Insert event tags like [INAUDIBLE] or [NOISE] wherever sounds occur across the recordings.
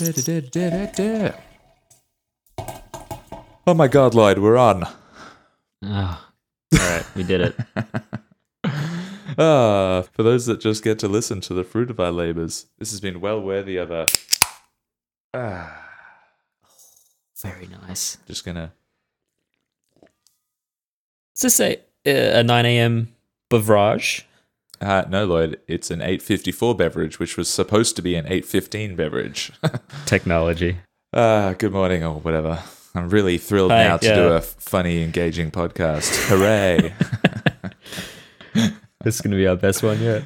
[LAUGHS] Oh my god, Lloyd, we're on. Oh, all right, we did it. [LAUGHS] Ah, for those that just get to listen to the fruit of our labors, this has been well worthy of a. Ah, Very nice. just gonna. Is this a, a 9 a.m. beverage? Uh, no, Lloyd, it's an 854 beverage, which was supposed to be an 815 beverage. [LAUGHS] Technology. Ah, good morning or whatever. I'm really thrilled Hi, now to yeah. do a funny, engaging podcast. Hooray! [LAUGHS] This is going to be our best one yet.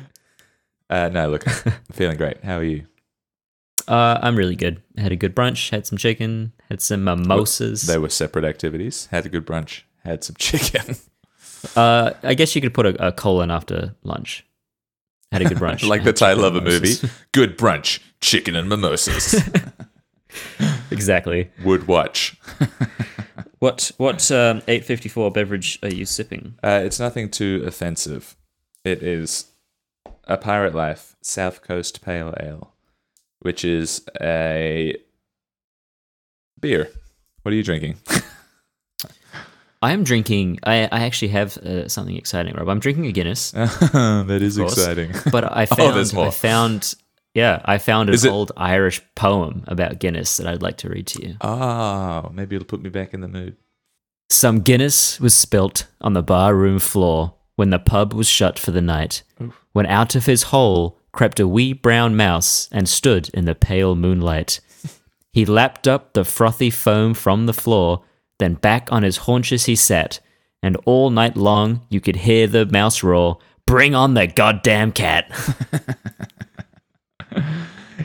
uh, no, look, I'm feeling great. How are you? Uh, I'm really good. Had a good brunch, had some chicken, had some mimosas. They were separate activities. Had a good brunch. Had some [LAUGHS] chicken. Uh, I guess you could put a, a colon after lunch. Had a good brunch. [LAUGHS] like the title of a movie. [LAUGHS] Good brunch, chicken and mimosas. [LAUGHS] exactly. Would watch. What what um, 854 beverage are you sipping? Uh, it's nothing too offensive. It is a Pirate Life South Coast Pale Ale, which is a beer. What are you drinking? I am drinking. I, I actually have uh, something exciting, Rob. I'm drinking a Guinness, [LAUGHS] that is course. exciting. [LAUGHS] but I Oh, found more. I found yeah I found an it- old Irish poem about Guinness that I'd like to read to you. Oh, maybe it'll put me back in the mood. Some Guinness was spilt on the bar room floor when the pub was shut for the night. When out of his hole crept a wee brown mouse and stood in the pale moonlight. [LAUGHS] He lapped up the frothy foam from the floor, then back on his haunches he sat, and all night long you could hear the mouse roar, Bring on the goddamn cat! [LAUGHS]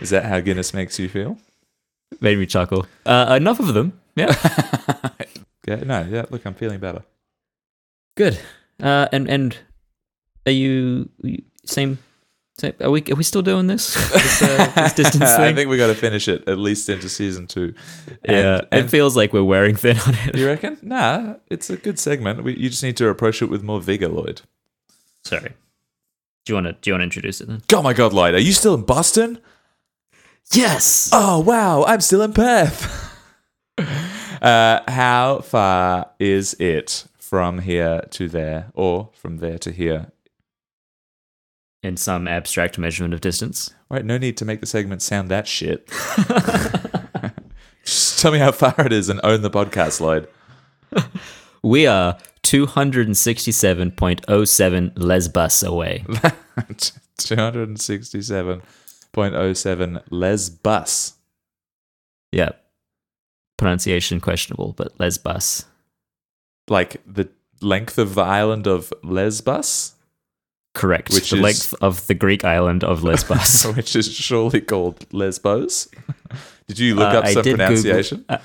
Is that how Guinness makes you feel? Made me chuckle. Uh, enough of them. Yeah. [LAUGHS] Yeah, no, yeah. Look, I'm feeling better. Good. Uh, and and are you you- same? Are we are we still doing this? [LAUGHS] this, uh, this [LAUGHS] distance I think we got to finish it at least into season two. And, yeah, and it feels like we're wearing thin on it. you reckon? Nah, it's a good segment. We, you just need to approach it with more vigor, Lloyd. Sorry. Do you want to do you want to introduce it then? Oh my God, Lloyd, are you still in Boston? Yes. Oh wow, I'm still in Perth. [LAUGHS] uh, how far is it from here to there, or from there to here? In some abstract measurement of distance. Right, no need to make the segment sound that shit. [LAUGHS] Just tell me how far it is and own the podcast, Lloyd. We are 267.07 Lesbos away. [LAUGHS] 267.07 Lesbos. yeah. Pronunciation questionable, but Lesbos. Like the length of the island of Lesbos, Correct. Which the is- length of the Greek island of Lesbos. [LAUGHS] which is surely called Lesbos. Did you look Uh, up I some did Google- pronunciation? uh,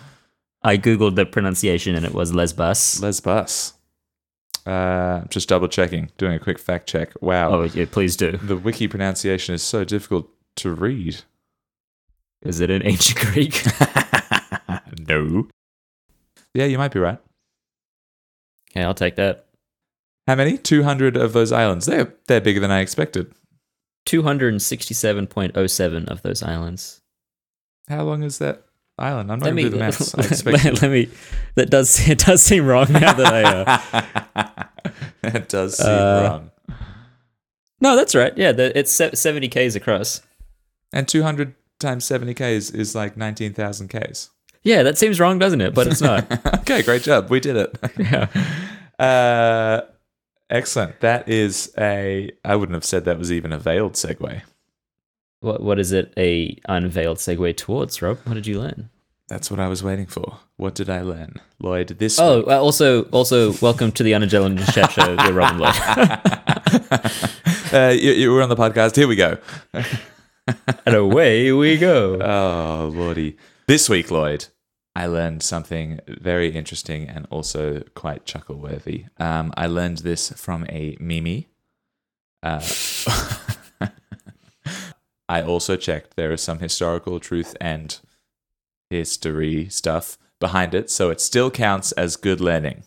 I googled the pronunciation and it was Lesbos. Lesbos. Uh, just double checking, doing a quick fact check. Wow. Oh, yeah, please do. The wiki pronunciation is so difficult to read. Is it in ancient Greek? [LAUGHS] no. Yeah, you might be right. okay, I'll take that. How many? 200 of those islands. They're, they're bigger than I expected. 267.07 of those islands. How long is that island? I'm not Let going to do the maths. I [LAUGHS] let, let me. That does [LAUGHS] it does seem wrong now that I. Uh, [LAUGHS] it does seem Uh, wrong. no, that's right. Yeah, the, it's 70 k's across. And 200 times 70 Ks is like 19,000 Ks. Yeah, that seems wrong, doesn't it? But it's not. okay, great job. We did it. yeah. Uh, excellent. That is a. I wouldn't have said that was even a veiled segue. What what is it? A unveiled segue towards Rob? What did you learn? That's what I was waiting for. What did I learn, Lloyd? This. Oh, week? uh, also also welcome to the Unagellin Chat Show. We're Rob and Lloyd. [LAUGHS] uh, you, you were on the podcast. Here we go. and away we go. [LAUGHS] Oh, lordy. This week, Lloyd, I learned something very interesting and also quite chuckle worthy. Um, I learned this from a Mimi. Uh, [LAUGHS] I also checked there is some historical truth and history stuff behind it, so it still counts as good learning.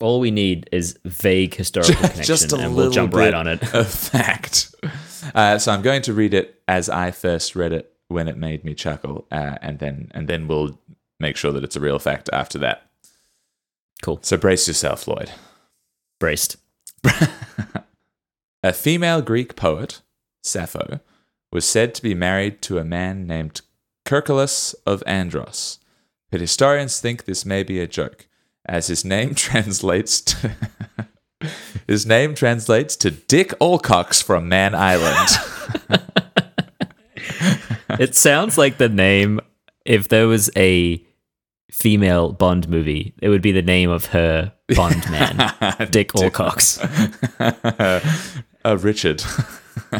All we need is vague historical [LAUGHS] connection, Just and we'll jump right on it. A fact. Uh, so I'm going to read it as I first read it when it made me chuckle, uh, and then and then we'll make sure that it's a real fact after that. Cool. So brace yourself, Lloyd. Braced. [LAUGHS] A female Greek poet, Sappho, was said to be married to a man named Kerkylas of Andros, but historians think this may be a joke, as his name [LAUGHS] translates to [LAUGHS] his name translates to Dick Alcox from Man Island. it sounds like the name if there was a female Bond movie, it would be the name of her Bond man, [LAUGHS] Dick Alcox. [LAUGHS] uh, Richard. [LAUGHS]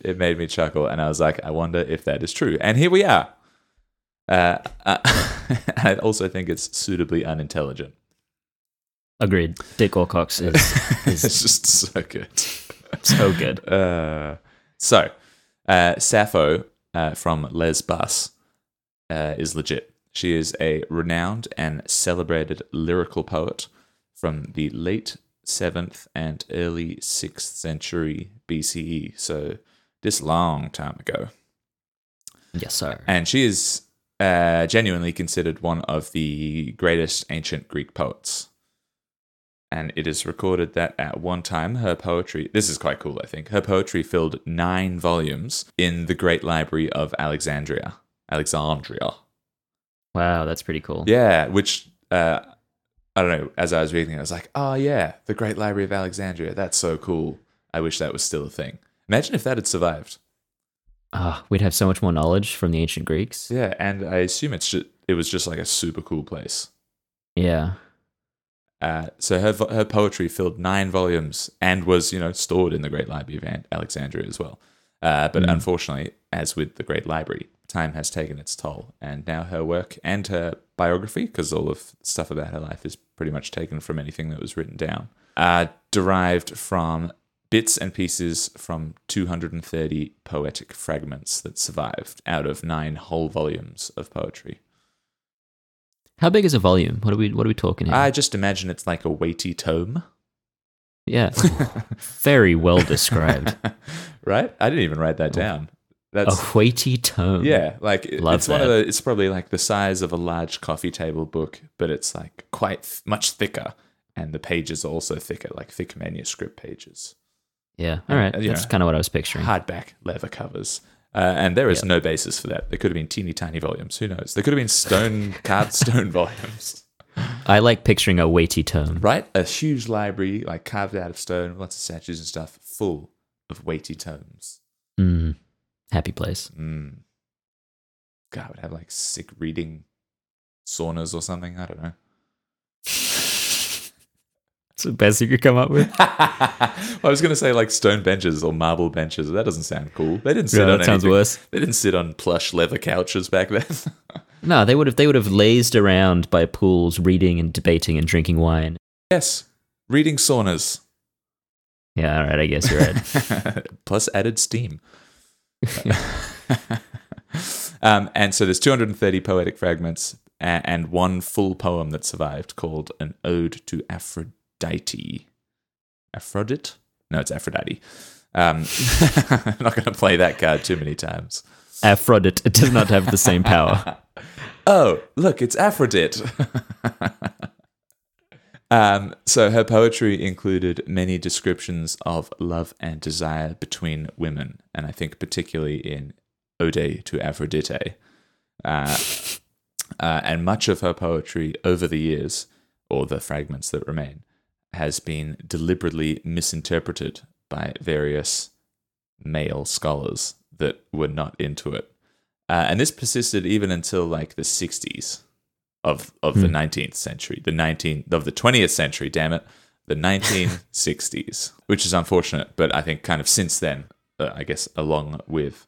it made me chuckle, and I was like, I wonder if that is true. And here we are. Uh, uh, I also think it's suitably unintelligent. Agreed. Dick Alcox is, It's just so good. so good. Uh, so, uh, Sappho uh, from Lesbos uh, is legit. She is a renowned and celebrated lyrical poet from the late 7th and early 6th century BCE. So, this long time ago. Yes, sir. And she is uh, genuinely considered one of the greatest ancient Greek poets. And it is recorded that at one time her poetry, this is quite cool, I think, her poetry filled nine volumes in the Great Library of Alexandria. Alexandria. Wow, that's pretty cool. Yeah, which, uh, I don't know, as I was reading it, I was like, oh yeah, the Great Library of Alexandria. That's so cool. I wish that was still a thing. Imagine if that had survived. Ah, we'd have so much more knowledge from the ancient Greeks. Yeah, and I assume it's just, it was just like a super cool place. Yeah. Uh, so her her poetry filled nine volumes and was you know stored in the Great Library of Alexandria as well. Uh, but Mm. unfortunately, as with the Great Library, time has taken its toll, and now her work and her biography, because all of stuff about her life is pretty much taken from anything that was written down, are derived from bits and pieces from 230 poetic fragments that survived out of nine whole volumes of poetry. How big is a volume? What are we what are we talking here? I just imagine it's like a weighty tome. yeah. [LAUGHS] Very well described. [LAUGHS] right? I didn't even write that oh. down. That's a weighty tome. yeah, like it- it's one of the. It's probably like the size of a large coffee table book, but it's like quite th- much thicker, and the pages are also thicker, like thick manuscript pages, Yeah. All right. You That's kind of what I was picturing. hardback leather covers. Uh, and there is Yeah. no basis for that. There could have been teeny tiny volumes. Who knows? There could have been stone [LAUGHS] carved stone volumes, I like picturing a weighty tome. right? A huge library, like carved out of stone, lots of statues and stuff, full of weighty tomes. Mm. Happy place. Mm. God, I would have like sick reading saunas or something. I don't know. [LAUGHS] That's the best you could come up with. [LAUGHS] I was going to say like stone benches or marble benches. That doesn't sound cool. They didn't sit Yeah, on that sounds worse. They didn't sit on plush leather couches back then. [LAUGHS] No, they would have they would have lazed around by pools, reading and debating and drinking wine. yes, reading saunas. Yeah, all right, I guess you're right. Plus added steam. [LAUGHS] um, and so there's 230 poetic fragments a- and one full poem that survived called An Ode to Aphrodite. Aphrodite? No, it's Aphrodite. Um, [LAUGHS] I'm not going to play that card too many times. Aphrodite it does not have the same power. [LAUGHS] Oh, look, it's Aphrodite. Um, so her poetry included many descriptions of love and desire between women, and I think particularly in Ode to Aphrodite. Uh, [LAUGHS] uh, and much of her poetry over the years, or the fragments that remain, has been deliberately misinterpreted by various male scholars that were not into it. Uh, and this persisted even until like the 60s of of the 19th century, the 19 of the 20th century, damn it, the 1960s, [LAUGHS] which is unfortunate, but I think kind of since then, uh, I guess along with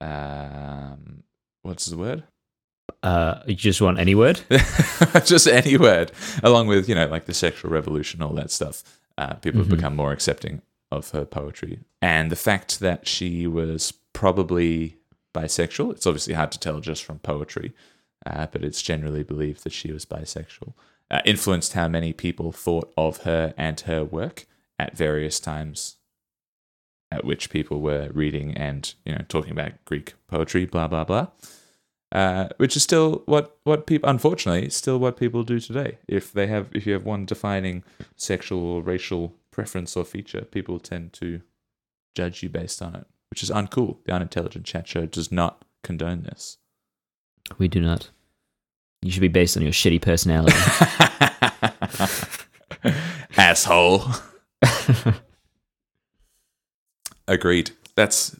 um what's the word? Uh, you just want any word? [LAUGHS] just any word, along with you know like the sexual revolution, all that stuff. Uh, people have Mhm. become more accepting of her poetry, and the fact that she was probably bisexual. It's obviously hard to tell just from poetry, uh, but it's generally believed that she was bisexual. Uh, influenced how many people thought of her and her work at various times at which people were reading and you know talking about Greek poetry, blah blah blah. Uh, which is still what what people unfortunately still what people do today. If they have if you have one defining sexual or racial preference or feature, people tend to judge you based on it, which is uncool. The unintelligent chat show does not condone this. We do not. You should be based on your shitty personality. [LAUGHS] Asshole. [LAUGHS] Agreed. That's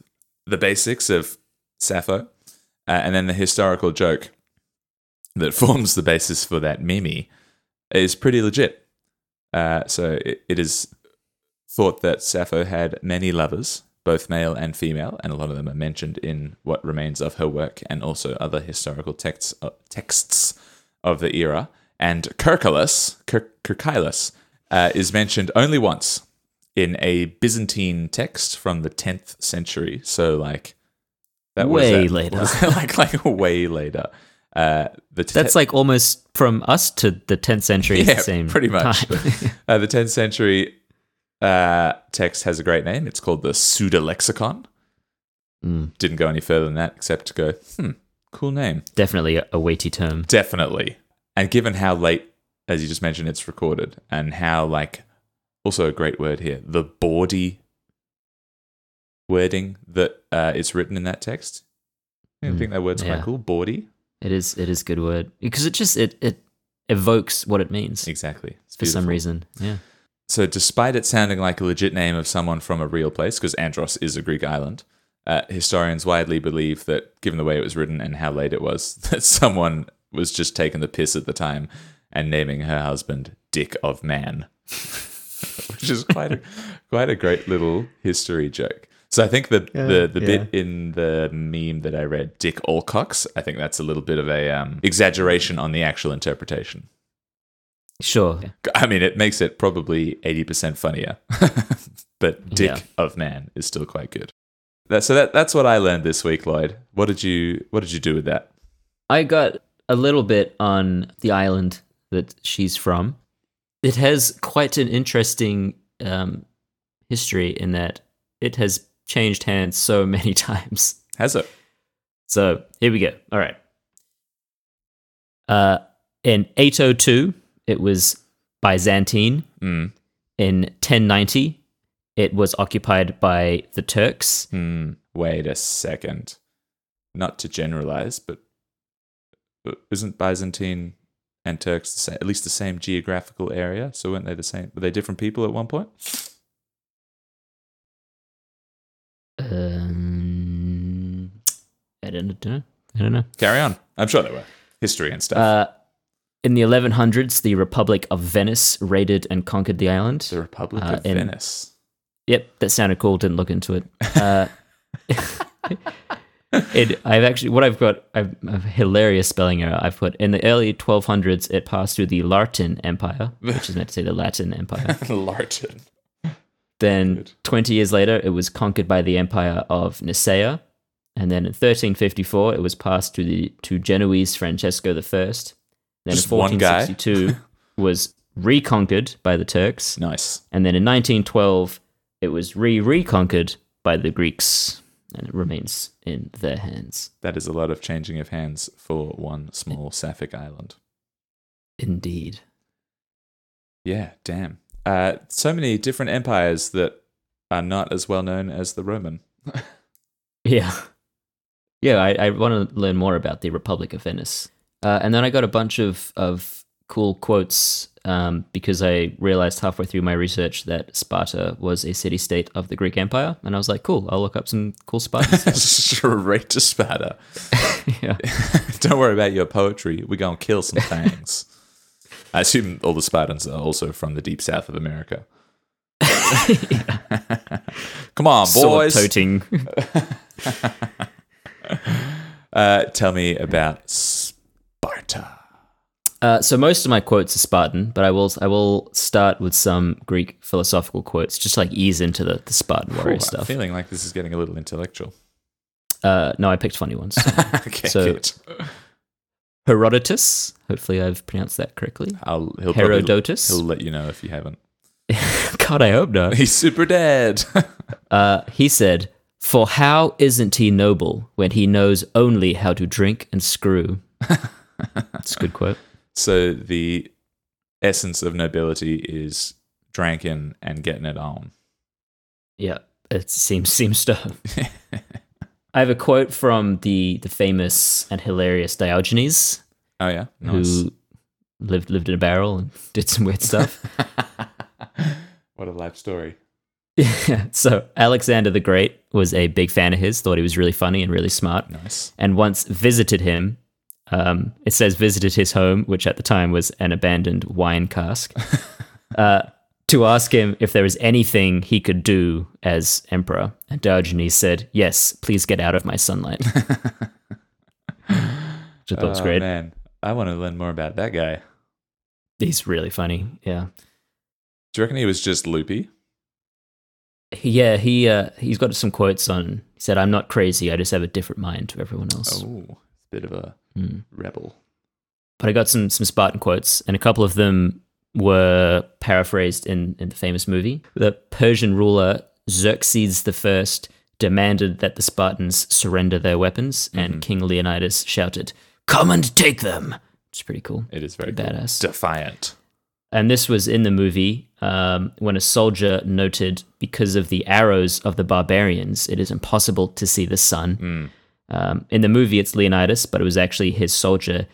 the basics of Sappho. Uh, and then the historical joke that [LAUGHS] forms the basis for that meme is pretty legit. Uh, so it, it is thought that Sappho had many lovers, both male and female, and a lot of them are mentioned in what remains of her work and also other historical texts uh, texts of the era. And Kerkylas, Kerkylas, uh, is mentioned only once in a Byzantine text from the 10th century. So, like, that way was later. Was [LAUGHS] like, like way later. Uh, the te- That's like almost from us to the 10th century. [LAUGHS] Yeah, same pretty much. [LAUGHS] uh, the 10th century uh, text has a great name. It's called the Suda Lexicon. Mm. Didn't go any further than that, except to go, hmm, cool name. Definitely a weighty term. Definitely. And given how late, as you just mentioned, it's recorded, and how like also a great word here, the bawdy wording that uh, is written in that text. I mm, think that word's yeah. quite cool. Bawdy. It is. It is good word because it just it it evokes what it means. Exactly. It's for some reason. Yeah. So, despite it sounding like a legit name of someone from a real place, because Andros is a Greek island, uh, historians widely believe that, given the way it was written and how late it was, [LAUGHS] that someone was just taking the piss at the time and naming her husband Dick of Man. [LAUGHS] which is quite a [LAUGHS] quite a great little history joke. So I think the yeah, the, the yeah. bit in the meme that I read, Dick Alcox, I think that's a little bit of a um, exaggeration on the actual interpretation. Sure. I mean, it makes it probably eighty percent funnier, [LAUGHS] but Dick yeah. of Man is still quite good. That, so that that's what I learned this week, Lloyd. What did you What did you do with that? I got a little bit on the island that she's from it has quite an interesting um, history in that it has changed hands so many [LAUGHS] times. Has it? So here we go. All right. Uh, in 802, it was Byzantine. Mm. In 1090, it was occupied by the Turks. Mm. Wait a second. Not to generalize, but isn't Byzantine and Turks the same, at least the same geographical area. So weren't they the same? Were they different people at one point? Um, I don't know. I don't know. Carry on. I'm sure they were history and stuff. Uh, in the 1100s, the Republic of Venice raided and conquered the island. The Republic uh, of in, Venice. Yep, that sounded cool. Didn't look into it. Uh, [LAUGHS] it, I've actually what I've got I've, a hilarious spelling error. I've put in the early 1200s it passed through the Lartin Empire, which is meant to say the Latin Empire. [LAUGHS] Lartin. Then Good. 20 years later it was conquered by the Empire of Nicaea, and then in 1354 it was passed to the to Genoese Francesco I. Then Just in 1462 [LAUGHS] was reconquered by the Turks. Nice. And then in 1912 it was re-reconquered by the Greeks and it remains in their hands. That is a lot of changing of hands for one small Sapphic island. Indeed. Yeah, damn. Uh, so many different empires that are not as well known as the Roman. [LAUGHS] yeah. Yeah, I, I want to learn more about the Republic of Venice. Uh, and then I got a bunch of, of cool quotes um, because I realized halfway through my research that Sparta was a city state of the Greek Empire. And I was like, cool, I'll look up some cool Spartan Straight [LAUGHS] to Sparta. [LAUGHS] yeah. [LAUGHS] Don't worry about your poetry. We're going to kill some things. I assume all the Spartans are also from the deep south of America. Come on, boys. toting. uh, tell me about. Uh, so most of my quotes are Spartan, but I will I will start with some Greek philosophical quotes, just like ease into the, the Spartan warrior Ooh, stuff. I'm feeling like this is getting a little intellectual. Uh, no, I picked funny ones. [LAUGHS] okay, so good. Herodotus. Hopefully, I've pronounced that correctly. I'll, he'll Herodotus. Probably, he'll let you know if you haven't. [LAUGHS] God, I hope not. He's super dead. [LAUGHS] Uh, he said, For how isn't he noble when he knows only how to drink and screw? That's a good quote. So the essence of nobility is drinking and getting it on. Yeah, it seems seems so. I have a quote from the the famous and hilarious Diogenes, Oh yeah, nice. who lived lived in a barrel and [LAUGHS] did some weird stuff. [LAUGHS] what a life story. Yeah. [LAUGHS] So Alexander the Great was a big fan of his, thought he was really funny and really smart, Nice. and once visited him. Um, it says visited his home, which at the time was an abandoned wine cask, [LAUGHS] uh, to ask him if there was anything he could do as emperor. And Diogenes said, "Yes, please get out of my sunlight." [LAUGHS] Which I thought was Oh, great. man, I want to learn more about that guy. He's really funny. Yeah. Do you reckon he was just loopy? Yeah, he uh, he's got some quotes on. He said, "I'm not crazy. I just have a different mind to everyone else." Oh, bit of a Hmm. rebel. But I got some some Spartan quotes, and a couple of them were paraphrased in in the famous movie. The Persian ruler Xerxes the First demanded that the Spartans surrender their weapons, and King Leonidas shouted, "Come and take them!" Which is pretty cool. It is very cool. badass. defiant. And this was in the movie um, when a soldier noted because of the arrows of the barbarians, it is impossible to see the sun. Um, in the movie, it's Leonidas, but it was actually his soldier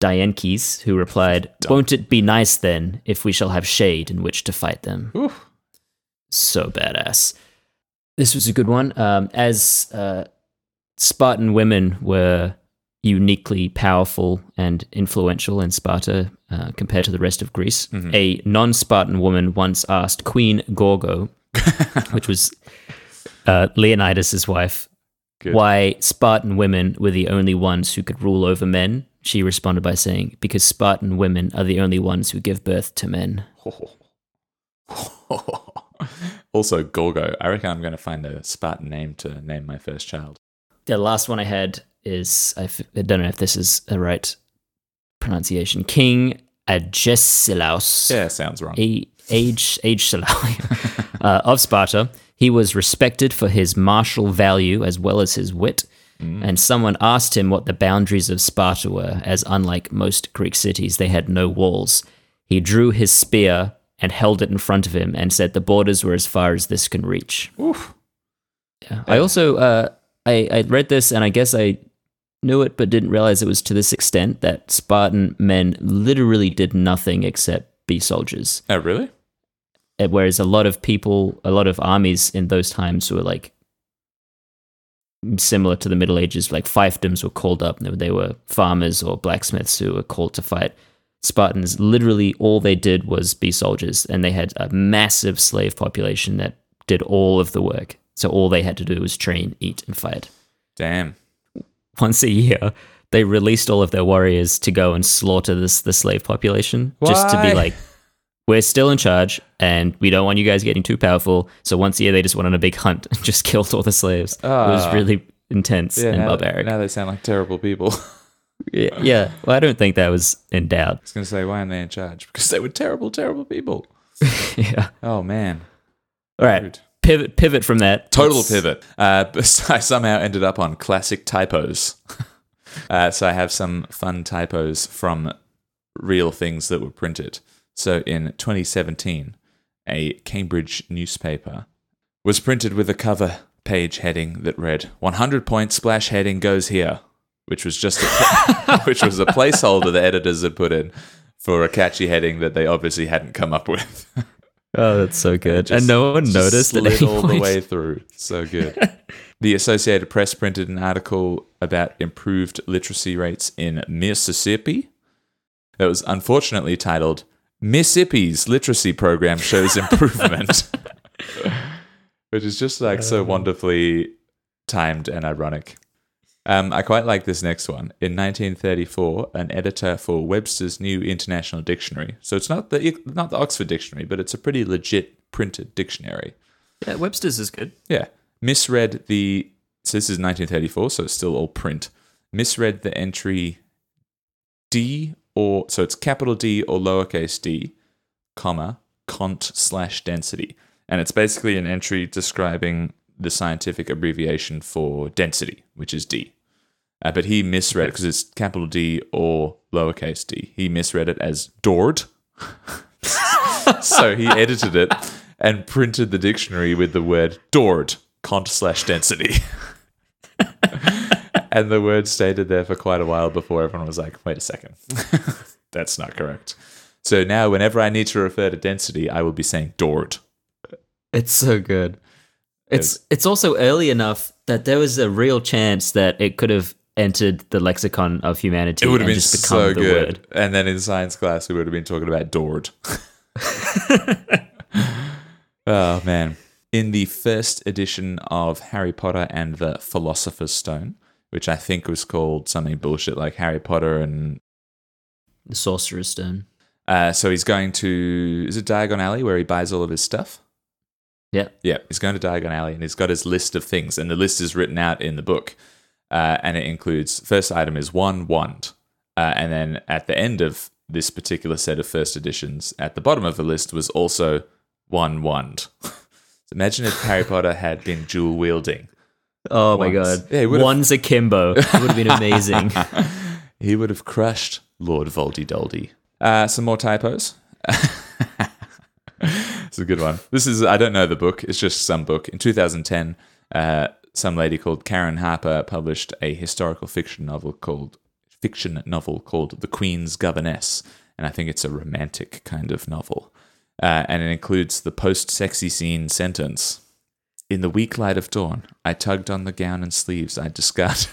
Dienkes who replied, "Won't it be nice then if we shall have shade in which to fight them?" Ooh. So badass. This was a good one. Um, as uh, Spartan women were uniquely powerful and influential in Sparta uh, compared to the rest of Greece, a non Spartan woman once asked Queen Gorgo, [LAUGHS] which was uh, Leonidas' wife, Good. why Spartan women were the only ones who could rule over men. She responded by saying, Because Spartan women are the only ones who give birth to men. [LAUGHS] also, Gorgo. I reckon I'm going to find a Spartan name to name my first child. The last one I had is I f- I don't know if this is the right pronunciation. King Agesilaus, Yeah, sounds wrong. a- age age [LAUGHS] uh, of Sparta. He was respected for his martial value as well as his wit. And someone asked him what the boundaries of Sparta were, as unlike most Greek cities, they had no walls. He drew his spear and held it in front of him and said, "The borders were as far as this can reach." Oof. Yeah. I also uh, I, I read this and I guess I knew it but didn't realize it was to this extent that Spartan men literally did nothing except be soldiers. Oh, really? Uh, Whereas a lot of people, a lot of armies in those times were like similar to the Middle Ages, like fiefdoms were called up. They were- They were farmers or blacksmiths who were called to fight. Spartans, literally all they did was be soldiers, and they had a massive slave population that did all of the work. So all they had to do was train, eat, and fight. Damn. Once a year, they released all of their warriors to go and slaughter this the slave population, just to be like, we're still in charge, and we don't want you guys getting too powerful. So once a year, they just went on a big hunt and [LAUGHS] just killed all the slaves. it was Ah. really intense Yeah, and now, barbaric. now they sound like terrible people. [LAUGHS] Yeah, yeah. Well, I don't think that was in doubt. I was going to say, why aren't they in charge? Because they were terrible, terrible people. [LAUGHS] yeah. Oh, man. All right. Rude. Pivot. Pivot from that. Total Let's- pivot. Uh, I somehow ended up on classic typos. uh, so I have some fun typos from real things that were printed. So in 2017, a Cambridge newspaper was printed with a cover page heading that read 100 point splash heading goes here, which was just a, [LAUGHS] which was a placeholder the editors had put in for a catchy heading that they obviously hadn't come up with. [LAUGHS] Oh, that's so good. Just- and no one noticed slid any all the way through. So good. [LAUGHS] the Associated Press printed an article about improved literacy rates in Mississippi. That was unfortunately titled "Mississippi's literacy program shows improvement," [LAUGHS] which is just like so wonderfully timed and ironic. Um, I quite like this next one. In 1934, an editor for Webster's New International Dictionary. So it's not the not the Oxford Dictionary, but it's a pretty legit printed dictionary. Yeah, Webster's is good. Yeah, misread the. So this is 1934, so it's still all print. Misread the entry D or so it's capital D or lowercase d, comma cont slash density. And it's basically an entry describing the scientific abbreviation for density, which is D. Uh, but he misread it because it's capital D or lowercase d. He misread it as Dord. [LAUGHS] so he edited it and printed the dictionary with the word Dord, cont slash density. [LAUGHS] and the word stayed there for quite a while before everyone was like, wait a second, [LAUGHS] that's not correct. So now, whenever I need to refer to density, I will be saying Dord. It's so good. It's it's also early enough that there was a real chance that it could have entered the lexicon of humanity. It would have been just so good. word. And then in science class, we would have been talking about Dord. [LAUGHS] [LAUGHS] oh, man. In the first edition of Harry Potter and the Philosopher's Stone, which I think was called something bullshit like Harry Potter and. The sorcerer's stone. Uh, so he's going to. Is it Diagon Alley where he buys all of his stuff? Yeah. Yeah, he's going to Diagon Alley and he's got his list of things, and the list is written out in the book. Uh, and it includes first item is one wand, uh, and then at the end of this particular set of first editions, at the bottom of the list was also one wand. [LAUGHS] so imagine if Harry Potter had been dual wielding. Oh my god. Yeah, [LAUGHS] it would've- One's akimbo. It would have been amazing. [LAUGHS] He would have crushed Lord Voldy Doldy. Uh, some more typos. [LAUGHS] it's a good one. This is, I don't know the book, it's just some book. In 2010, uh, some lady called Karen Harper published a historical fiction novel called fiction novel called The Queen's Governess, and I think it's a romantic kind of novel. Uh, and it includes the post-sexy scene sentence. In the weak light of dawn, I tugged on the gown and sleeves I discarded.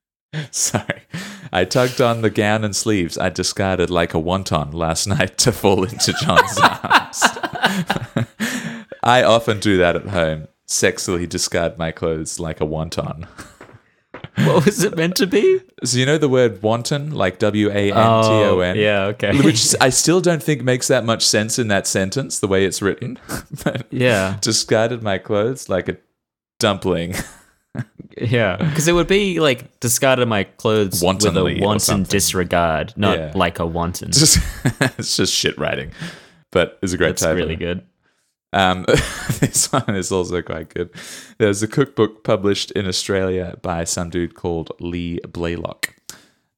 [LAUGHS] Sorry. I tugged on the gown and sleeves I discarded like a wonton last night to fall into John's [LAUGHS] arms. [LAUGHS] I often do that at home. Sexily discard my clothes like a wonton. What was it meant to be? So you know the word wanton, like W A N T O N? Oh, yeah, okay. Which I still don't think makes that much sense in that sentence, the way it's written. [LAUGHS] but yeah. discarded my clothes like a dumpling. [LAUGHS] Yeah. Because it would be like discarded my clothes Wantonly with a wanton disregard, not Yeah. like a wanton. Just, [LAUGHS] it's just shit writing. But it's a great That's typo. really good. Um, [LAUGHS] this one is also quite good. There's a cookbook published in Australia by some dude called Lee Blaylock.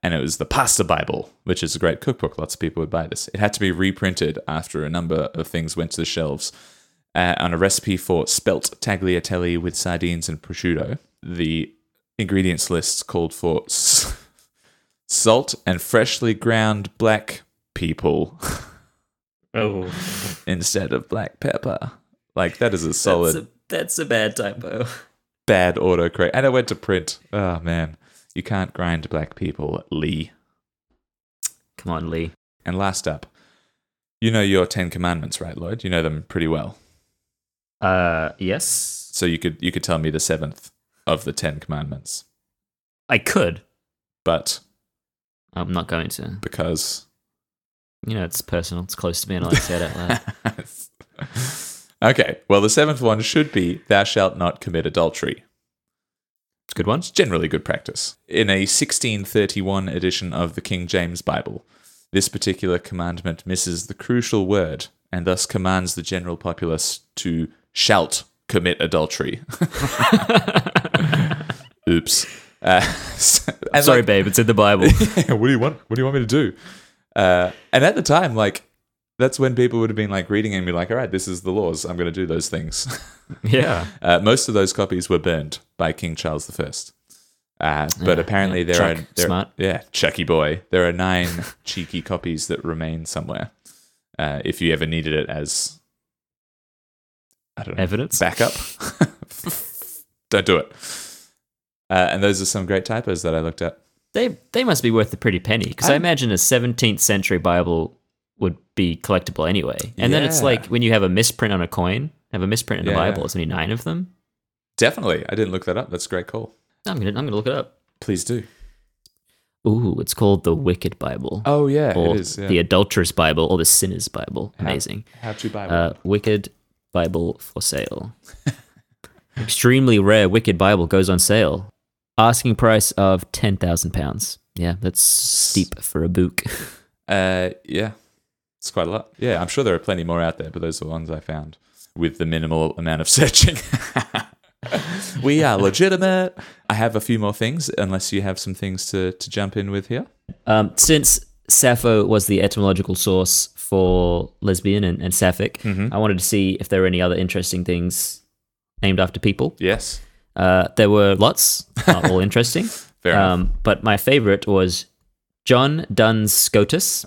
And it was the Pasta Bible, which is a great cookbook. Lots of people would buy this. It had to be reprinted after a number of things went to the shelves. Uh, on a recipe for spelt tagliatelle with sardines and prosciutto, the ingredients list called for s- [LAUGHS] salt and freshly ground black people [LAUGHS] Oh. instead of black pepper. Like that is a solid That's a, that's a bad typo. bad autocorrect. And it went to print. Oh man. You can't grind black people, Lee. Come on, Lee. And last up, you know your Ten Commandments, right, Lloyd? You know them pretty well. Uh, yes. So you could you could tell me the seventh of the Ten Commandments. I could. But I'm not going to. because You know, it's personal. It's close to me, and I like to say it out loud. [LAUGHS] Okay. Well the seventh one should be thou shalt not commit adultery. It's a good one. It's generally good practice. In a 1631 edition of the King James Bible, this particular commandment misses the crucial word and thus commands the general populace to shalt commit adultery. [LAUGHS] [LAUGHS] Oops. Uh, so- Sorry, like- babe. It's in the Bible. what do you want? What do you want me to do? Uh, and at the time, like, that's when people would have been like reading and be like, all right, this is the laws. I'm going to do those things. [LAUGHS] yeah. [LAUGHS] Uh, most of those copies were burned by King Charles I. Uh, but Yeah, apparently yeah. there Chuck, are there, smart. yeah, Chucky boy. There are nine [LAUGHS] cheeky copies that remain somewhere. Uh, if you ever needed it as I don't know Evidence. backup, don't do it. Uh, and those are some great typos that I looked at. They they must be worth a pretty penny because I I'm- imagine a 17th century Bible would be collectible anyway. And then it's like when you have a misprint on a coin, have a misprint in the Yeah. Bible. It's only nine of them. Definitely, I didn't look that up. That's a great call. I'm gonna I'm gonna look it up. Please do. Ooh, it's called the Wicked Bible, Oh yeah, or it is. Yeah. the Adulterous Bible, or the Sinner's Bible. Amazing. How to Bible. Uh, Wicked Bible for sale. [LAUGHS] Extremely rare Wicked Bible goes on sale. Asking price of ten thousand pounds. Yeah, that's steep for a book. [LAUGHS] Uh, yeah. It's quite a lot. Yeah, I'm sure there are plenty more out there, but those are the ones I found with the minimal amount of [LAUGHS] searching. [LAUGHS] we are legitimate. I have a few more things, unless you have some things to, to jump in with here. Um, since Sappho was the etymological source for lesbian and, and sapphic, I wanted to see if there were any other interesting things named after people. Yes. Uh, there were lots, not all [LAUGHS] interesting. Um, but my favorite was John Duns Scotus.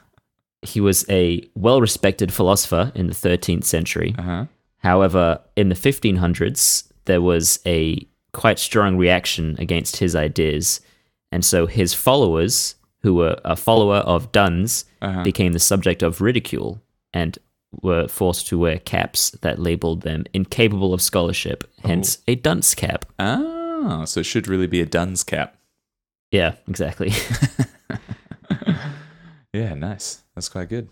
[LAUGHS] he was a well respected philosopher in the 13th century. Uh-huh. However, in the 1500s, there was a quite strong reaction against his ideas. And so his followers, who were a follower of Duns, Uh-huh. became the subject of ridicule and were forced to wear caps that labeled them incapable of scholarship, hence a dunce cap. Ah, so it should really be a dunce cap. Yeah, exactly. [LAUGHS] [LAUGHS] Yeah, nice. That's quite good.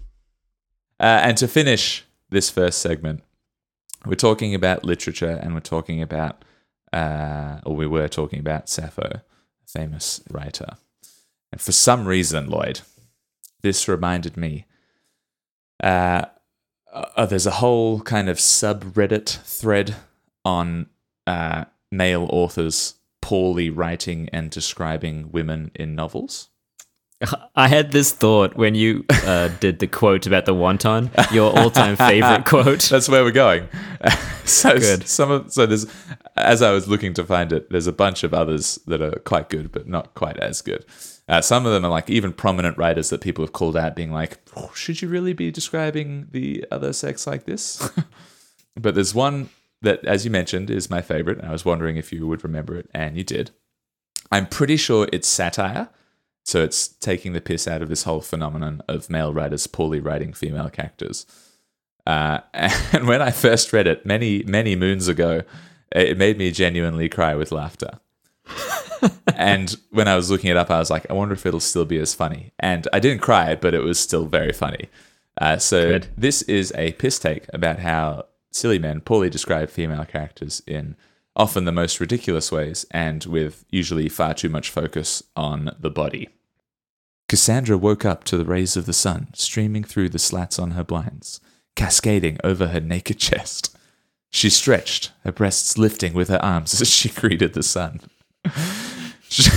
Uh, and to finish this first segment, we're talking about literature and we're talking about, uh, or we were talking about Sappho, a famous writer. And for some reason, Lloyd, this reminded me. Uh, uh, there's a whole kind of subreddit thread on uh, male authors poorly writing and describing women in novels. [LAUGHS] I had this thought when you [LAUGHS] uh, did the quote about the wonton, your all-time favorite [LAUGHS] quote. That's where we're going. so Good. some of so there's as I was looking to find it, there's a bunch of others that are quite good, but not quite as good. Uh, some of them are like even prominent writers that people have called out, being like, "Oh, "Should you really be describing the other sex like this?" [LAUGHS] but there's one that, as you mentioned, is my favorite. And I was wondering if you would remember it, and you did. I'm pretty sure it's satire. So it's taking the piss out of this whole phenomenon of male writers poorly writing female characters. Uh, [LAUGHS] and when I first read it many, many moons ago, it made me genuinely cry with laughter. [LAUGHS] and when I was looking it up, I was like, I wonder if it'll still be as funny. And I didn't cry, but it was still very funny. Uh, so Good. this is a piss take about how silly men poorly describe female characters in often the most ridiculous ways and with usually far too much focus on the body. Cassandra woke up to the rays of the sun streaming through the slats on her blinds, cascading over her naked [LAUGHS] chest. She stretched, her breasts lifting with her arms as she greeted the sun. She,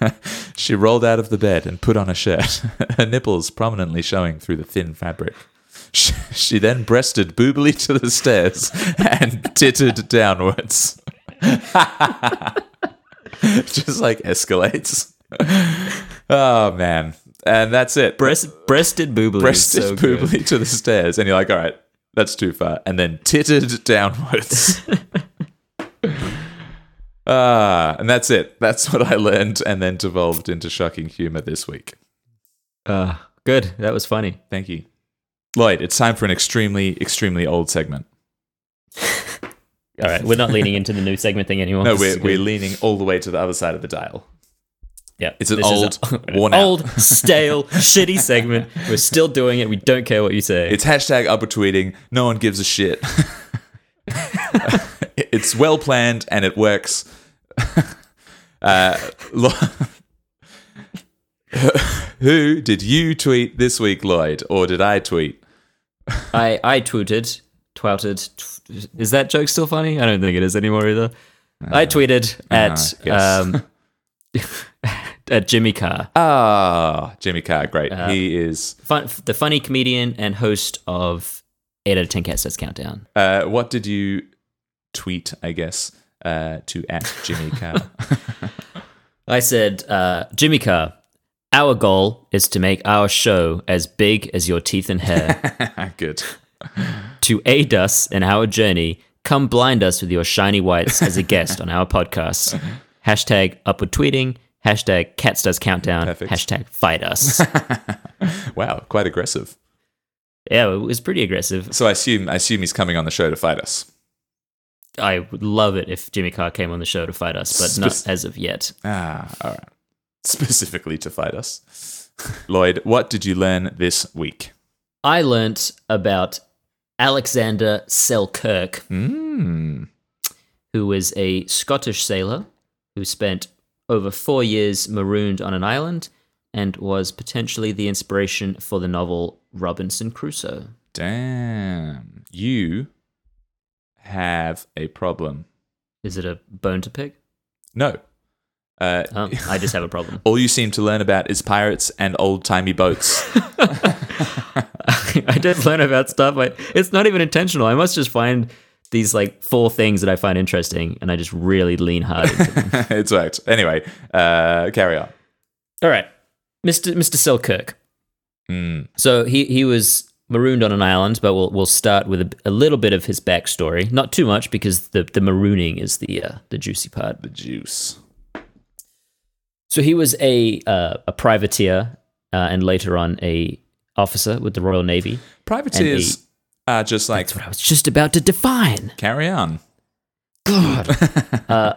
[LAUGHS] she rolled out of the bed and put on a shirt, [LAUGHS] her nipples prominently showing through the thin fabric. She, she then breasted boobily to the stairs and tittered downwards. [LAUGHS] Just like escalates. Oh man. And that's it. Breast, breasted boobly. is breasted so good. boobily to the stairs. And you're like, all right, that's too far. And then tittered downwards. Ah, and that's it. That's what I learned and then devolved into shocking humor this week. Uh, good. That was funny. Thank you. Lloyd, it's time for an extremely, extremely old segment. All right, we're not leaning into the new segment thing anymore. No, we're, we're leaning all the way to the other side of the dial. yeah. It's an old, a- worn [LAUGHS] old, [LAUGHS] stale, shitty segment. We're still doing it. We don't care what you say. It's hashtag upper tweeting. No one gives a shit. [LAUGHS] [LAUGHS] it's well planned and it works. [LAUGHS] uh, [LAUGHS] Who did you tweet this week, Lloyd, or did I tweet? I I tweeted, twouted. Tw- is that joke still funny? I don't think it is anymore either. I tweeted at Uh, yes. um, at Jimmy Carr, Ah, Jimmy Carr, great. Uh, he is. fun, the funny comedian and host of Eight Out of Ten Cats That's Countdown. Uh, what did you tweet? I guess uh, to at Jimmy Carr. [LAUGHS] [LAUGHS] I said, uh, Jimmy Carr, our goal is to make our show as big as your teeth and hair. [LAUGHS] Good. to aid us in our journey, come blind us with your shiny whites as a guest on our podcast. Hashtag upward tweeting. Hashtag cats does countdown. Perfect. Hashtag fight us. Wow, quite aggressive. Yeah, it was pretty aggressive. So I assume I assume he's coming on the show to fight us. I would love it if Jimmy Carr came on the show to fight us, but not as of yet. Ah, all right. [LAUGHS] Specifically to fight us. Lloyd, what did you learn this week? I learnt about Alexander Selkirk, Mm. who was a Scottish sailor who spent over four years marooned on an island and was potentially the inspiration for the novel Robinson Crusoe. Damn. You have a problem. Is it a bone to pick? No. Uh, Oh, I just have a problem. [LAUGHS] all you seem to learn about is pirates and old timey boats. [LAUGHS] [LAUGHS] I did learn about stuff, but it's not even intentional. I must just find these like four things that I find interesting, and I just really lean hard into them. it's worked. Anyway, uh, carry on. All right, Mister Mister Selkirk. Mm. So he he was marooned on an island, but we'll we'll start with a, a little bit of his backstory. Not too much because the the marooning is the uh, the juicy part. The juice. So he was a uh, a privateer uh, and later on a officer with the Royal Navy. Privateers are just like, That's what I was just about to define. carry on. God. [LAUGHS] uh,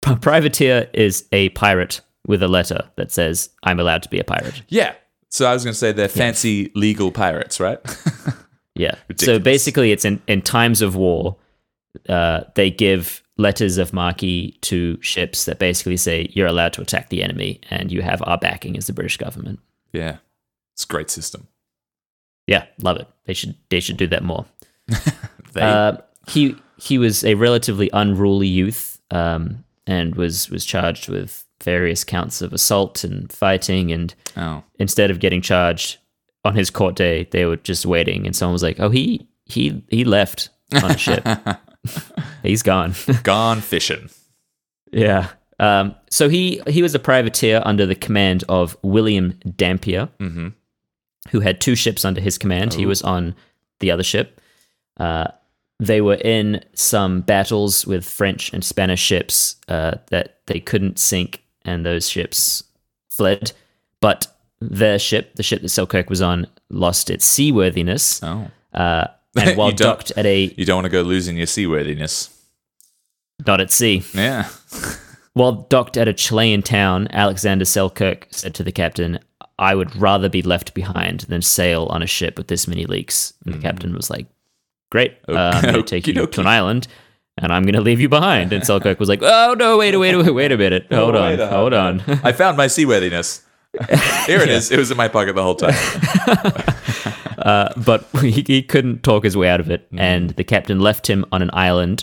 privateer is a pirate with a letter that says, I'm allowed to be a pirate. Yeah. So I was going to say they're fancy legal pirates, right? [LAUGHS] Yeah. So basically, it's in, in times of war, uh, they give letters of marque to ships that basically say, you're allowed to attack the enemy and you have our backing as the British government. yeah. It's a great system. Yeah, love it. They should they should do that more. [LAUGHS] They, Uh, he he was a relatively unruly youth um, and was was charged with various counts of assault and fighting. And oh. instead of getting charged on his court day, they were just waiting. And someone was like, "Oh, he he he left on a ship. [LAUGHS] He's gone." [LAUGHS] Gone fishing. yeah. Um, so he he was a privateer under the command of William Dampier, Mhm. who had two ships under his command. He was on the other ship. Uh, they were in some battles with French and Spanish ships uh, that they couldn't sink, and those ships fled. But their ship, the ship that Selkirk was on, lost its seaworthiness. Oh. Uh, [LAUGHS] and while docked at a You don't want to go losing your seaworthiness. not at sea, Yeah. [LAUGHS] While docked at a Chilean town, Alexander Selkirk said to the captain, I would rather be left behind than sail on a ship with this many leaks. And the captain was like, Great, uh, I'm going to take you to an island and I'm going to leave you behind. And Selkirk was like, Oh, no, wait, wait, wait, wait a minute. Hold on, hold on. I found my seaworthiness. [LAUGHS] Here it is. It was in my pocket the whole time. [LAUGHS] Uh, but he, he couldn't talk his way out of it. And the captain left him on an island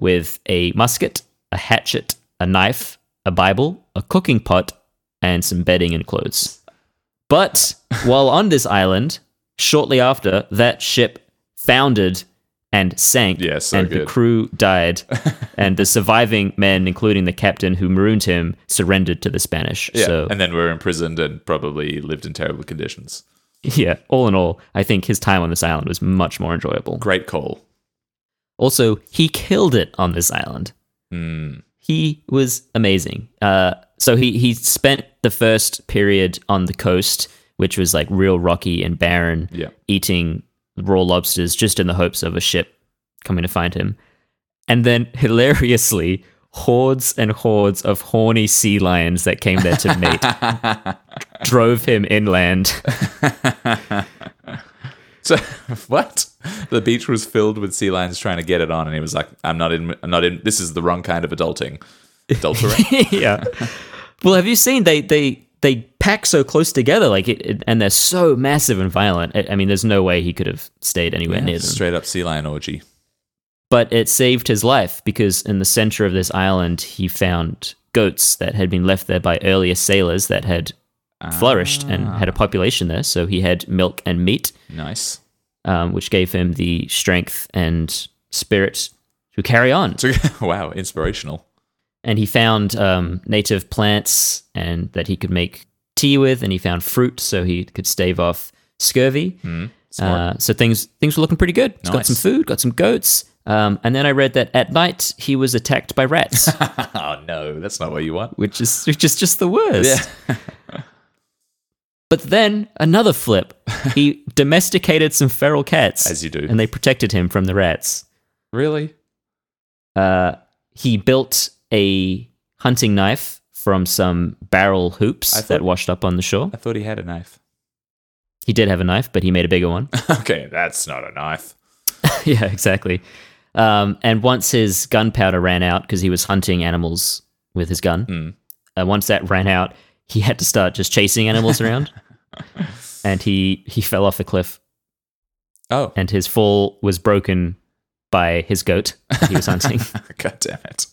with a musket, a hatchet, a knife, a Bible, a cooking pot, and some bedding and clothes. But while on this island, shortly after, that ship foundered and sank, Yeah, so and the crew died, [LAUGHS] and the surviving men, including the captain who marooned him, surrendered to the Spanish. Yeah. So and then were imprisoned and probably lived in terrible conditions. yeah, all in all, I think his time on this island was much more enjoyable. Great call. Also, he killed it on this island. Hmm. He was amazing. Uh, so he he spent the first period on the coast, which was like real rocky and barren, Yeah. eating raw lobsters just in the hopes of a ship coming to find him. And then [LAUGHS] hilariously, hordes and hordes of horny sea lions that came there to mate [LAUGHS] drove him inland. [LAUGHS] So what? The beach was filled with sea lions trying to get it on, and he was like, "I'm not in. I'm not in. This is the wrong kind of adulting. Adultering. yeah. Well, have you seen they they they pack so close together, like it, it- and they're so massive and violent. I, I mean, there's no way he could have stayed anywhere near them. Straight up sea lion orgy. But it saved his life because in the center of this island, he found goats that had been left there by earlier sailors that had flourished and had a population there. So he had milk and meat, Nice. um, which gave him the strength and spirit to carry on. [LAUGHS] Wow, inspirational. And he found um, native plants and that he could make tea with, and he found fruit so he could stave off scurvy. Uh, so things things were looking pretty good. He's got some food, got some goats, um, and then I read that at night he was attacked by rats, [LAUGHS] oh no, that's not what you want. which is which is just the worst. Yeah. [LAUGHS] But then another flip, he [LAUGHS] domesticated some feral cats, As you do. and they protected him from the rats. Really? Uh, he built a hunting knife from some barrel hoops I that washed up on the shore. I thought he had a knife. He did have a knife, but he made a bigger one. [LAUGHS] okay, that's not a knife. [LAUGHS] yeah, exactly. Um, and once his gunpowder ran out, because he was hunting animals with his gun, Hmm. uh, once that ran out, he had to start just chasing animals around. [LAUGHS] and he he fell off a cliff, Oh, and his fall was broken by his goat that he was hunting. god damn it.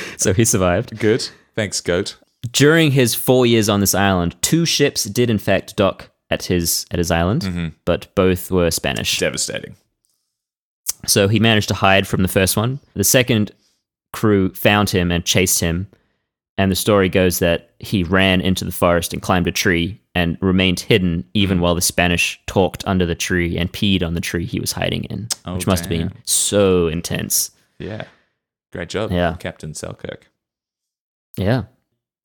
[LAUGHS] so he survived. Good. Thanks, goat. During his four years on this island, two ships did in fact dock at his at his island, mm-hmm. but both were Spanish. Devastating. So he managed to hide from the first one. The second crew found him and chased him. And the story goes that he ran into the forest and climbed a tree and remained hidden even mm-hmm. while the Spanish talked under the tree and peed on the tree he was hiding in, Oh, which must have been so intense. Yeah. Great job, Yeah. Captain Selkirk. Yeah.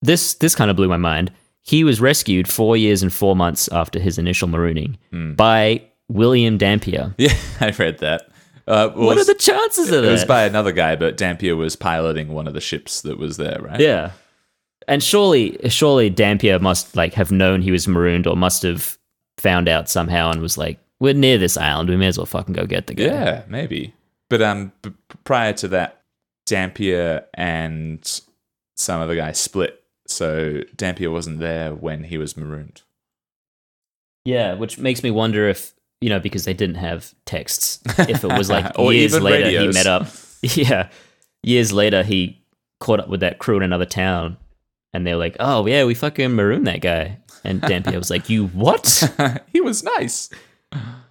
This this kind of blew my mind. He was rescued four years and four months after his initial marooning Hmm. by William Dampier. [LAUGHS] Yeah, I read that. Uh, well, What are the chances of It It was by another guy, but Dampier was piloting one of the ships that was there, right? Yeah. And surely surely Dampier must like have known he was marooned or must have found out somehow and was like, We're near this island, we may as well fucking go get the guy. Yeah, maybe. But um, b- prior to that, Dampier and some other guy split. So Dampier wasn't there when he was marooned. Yeah, which makes me wonder if you know, because they didn't have texts. If it was like [LAUGHS] years later radios. he met up. [LAUGHS] Yeah. Years later he caught up with that crew in another town and they're like, Oh yeah, we fucking marooned that guy. And Dampier was like, You what? [LAUGHS] he was nice.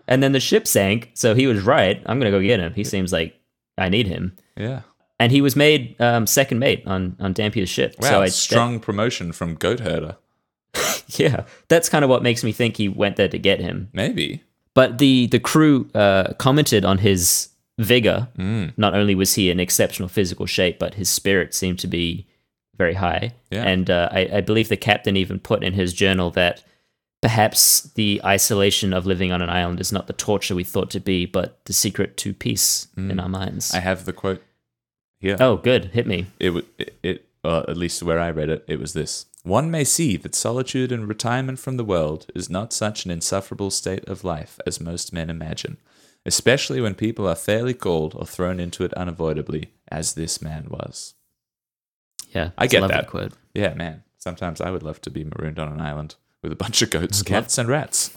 And then the ship sank, so he was right. I'm gonna go get him. He seems like I need him. Yeah. And he was made um, second mate on on Dampier's ship. Wow. so I, strong promotion from goat herder. [LAUGHS] yeah, that's kind of what makes me think he went there to get him. Maybe. But the the crew uh, commented on his vigor. Mm. Not only was he in exceptional physical shape, but his spirit seemed to be very high. Yeah. And uh, I, I believe the captain even put in his journal that perhaps the isolation of living on an island is not the torture we thought to be, but the secret to peace in our minds. Mm. I have the quote here. oh, good. Hit me. it it, it uh, at least where I read it, it was this. One may see that solitude and retirement from the world is not such an insufferable state of life as most men imagine, especially when people are fairly called or thrown into it unavoidably, as this man was. Yeah, I get that. quote. Yeah, man. Sometimes I would love to be marooned on an island with a bunch of goats, I'd love- cats, and rats.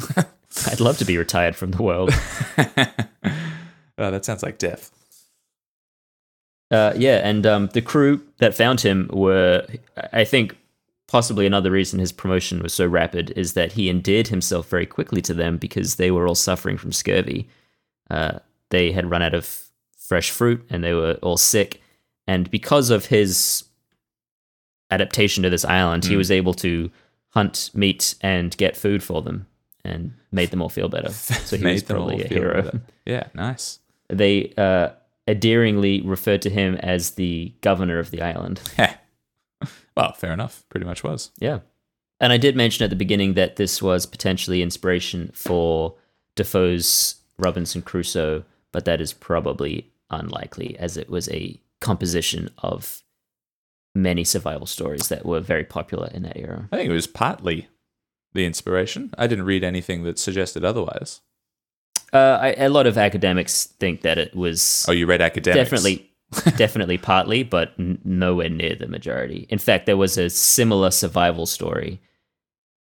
I'd love to be retired from the world. [LAUGHS] oh, that sounds like death. Uh, yeah, and um, the crew that found him were, I think, possibly another reason his promotion was so rapid is that he endeared himself very quickly to them because they were all suffering from scurvy. Uh, they had run out of fresh fruit and they were all sick. And because of his adaptation to this island, he Mm. was able to hunt meat and get food for them and made them all feel better. [LAUGHS] So he was probably a hero. better. Yeah, nice. they uh, endearingly referred to him as the governor of the island. [LAUGHS] Well, fair enough. Pretty much was. Yeah. And I did mention at the beginning that this was potentially inspiration for Defoe's Robinson Crusoe, but that is probably unlikely as it was a composition of many survival stories that were very popular in that era. I think it was partly the inspiration. I didn't read anything that suggested otherwise. Uh, I, a lot of academics think that it was Oh, you read academics? definitely [LAUGHS] definitely partly but n- nowhere near the majority in fact there was a similar survival story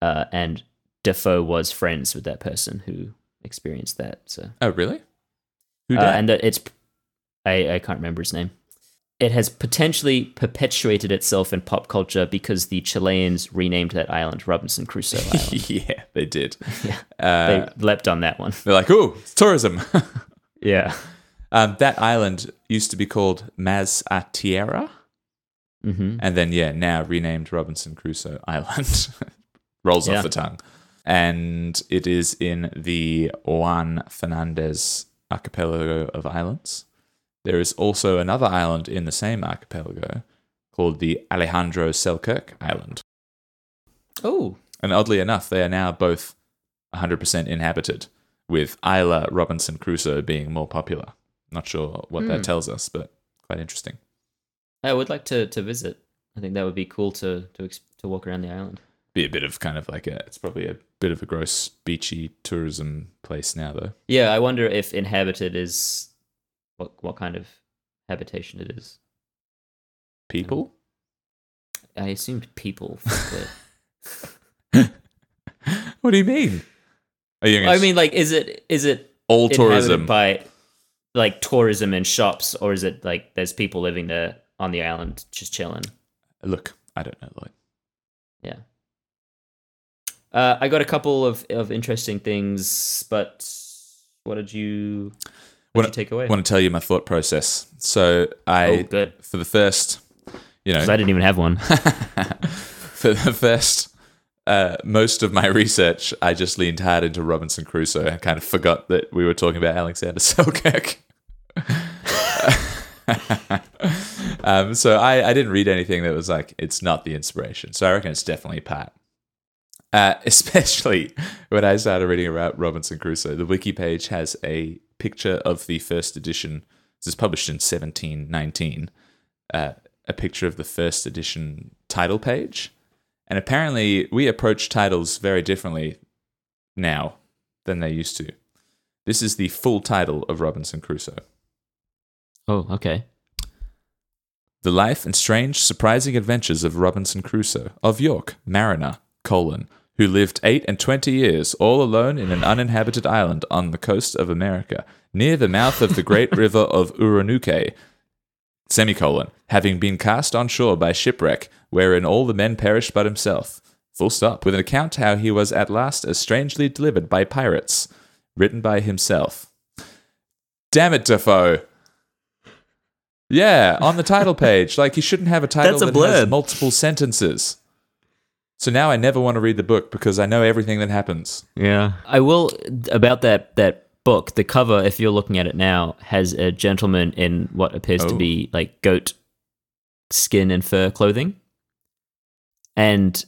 uh, and defoe was friends with that person who experienced that so Oh, really? Who uh, did? and that it's I, I can't remember his name it has potentially perpetuated itself in pop culture because the chileans renamed that island robinson crusoe [LAUGHS] island yeah, they did. [LAUGHS] Yeah. Uh, they leapt on that one they're like, "Ooh, it's tourism." [LAUGHS] yeah um, that island used to be called Más a Tierra, hmm and then yeah, now renamed Robinson Crusoe Island. Rolls Yeah. off the tongue, and it is in the Juan Fernandez archipelago of islands. There is also another island in the same archipelago called the Alejandro Selkirk Island. oh And oddly enough, they are now both 100% inhabited, with Isla Robinson Crusoe being more popular. Not sure what Hmm. that tells us, but quite interesting. i would like to, to visit i think that would be cool to to, to walk around the island Be a bit of kind of like a, it's probably a bit of a gross beachy tourism place now, though. Yeah, I wonder if inhabited is what what kind of habitation it is. People? I assumed people. [LAUGHS] What do you mean? You I mean, like, is it is it all tourism? by like tourism and shops, or is it like there's people living there on the island just chilling? Look, I don't know, Lloyd. Yeah. Uh, I got a couple of, of interesting things, but what did you, what you take away? I want to tell you my thought process. So I, oh, good. for the first, you know, I didn't even have one. [LAUGHS] for the first uh, most of my research, I just leaned hard into Robinson Crusoe and kind of forgot that we were talking about Alexander [LAUGHS] Selkirk. [LAUGHS] um, so I, I didn't read anything that was like, it's not the inspiration. So I reckon it's definitely Pat. Uh, especially when I started reading about Robinson Crusoe. The wiki page has a picture of the first edition. This is published in 1719. Uh, a picture of the first edition title page. And apparently, we approach titles very differently now than they used to. This is the full title of Robinson Crusoe oh, okay. The Life and Strange, Surprising Adventures of Robinson Crusoe, of York, mariner, colon, who lived eight and twenty years all alone in an uninhabited island on the coast of America, near the mouth of the great [LAUGHS] river of Oroonoque, semicolon, having been cast on shore by shipwreck, wherein all the men perished but himself. Full stop. With an account how he was at last as strangely delivered by pirates, written by himself. Damn it, Defoe. Yeah, on the title page. Like you shouldn't have a title That's a that has multiple sentences. So now I never want to read the book because I know everything that happens. Yeah. I will about that that book. The cover, if you're looking at it now, has a gentleman in what appears to Oh. be like goat skin and fur clothing, and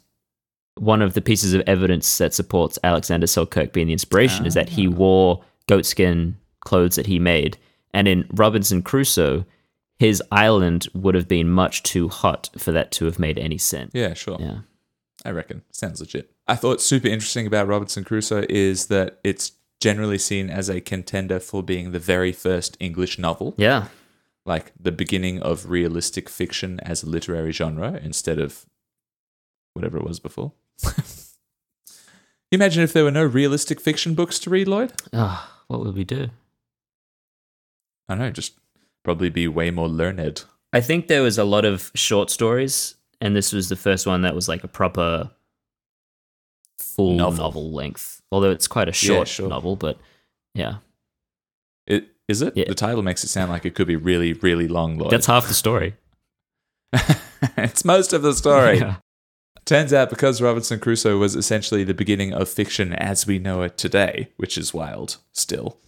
one of the pieces of evidence that supports Alexander Selkirk being the inspiration is that he ah. wore goat skin clothes that he made, and in Robinson Crusoe. His island would have been much too hot for that to have made any sense. Yeah, sure. Yeah. I reckon. Sounds legit. I thought super interesting about Robinson Crusoe is that it's generally seen as a contender for being the very first English novel, Yeah. like the beginning of realistic fiction as a literary genre instead of whatever it was before. [LAUGHS] Imagine if there were no realistic fiction books to read, Lloyd. Ah, what would we do? I don't know, just probably be way more learned. I think there was a lot of short stories, and this was the first one that was like a proper full Novel. novel, length. Although it's quite a short sure. novel, but yeah, It, is it? Yeah. The title makes it sound like it could be really, really long, Lloyd. that's half the story. [LAUGHS] it's most of the story. Yeah. Turns out because Robinson Crusoe was essentially the beginning of fiction as we know it today, which is wild still,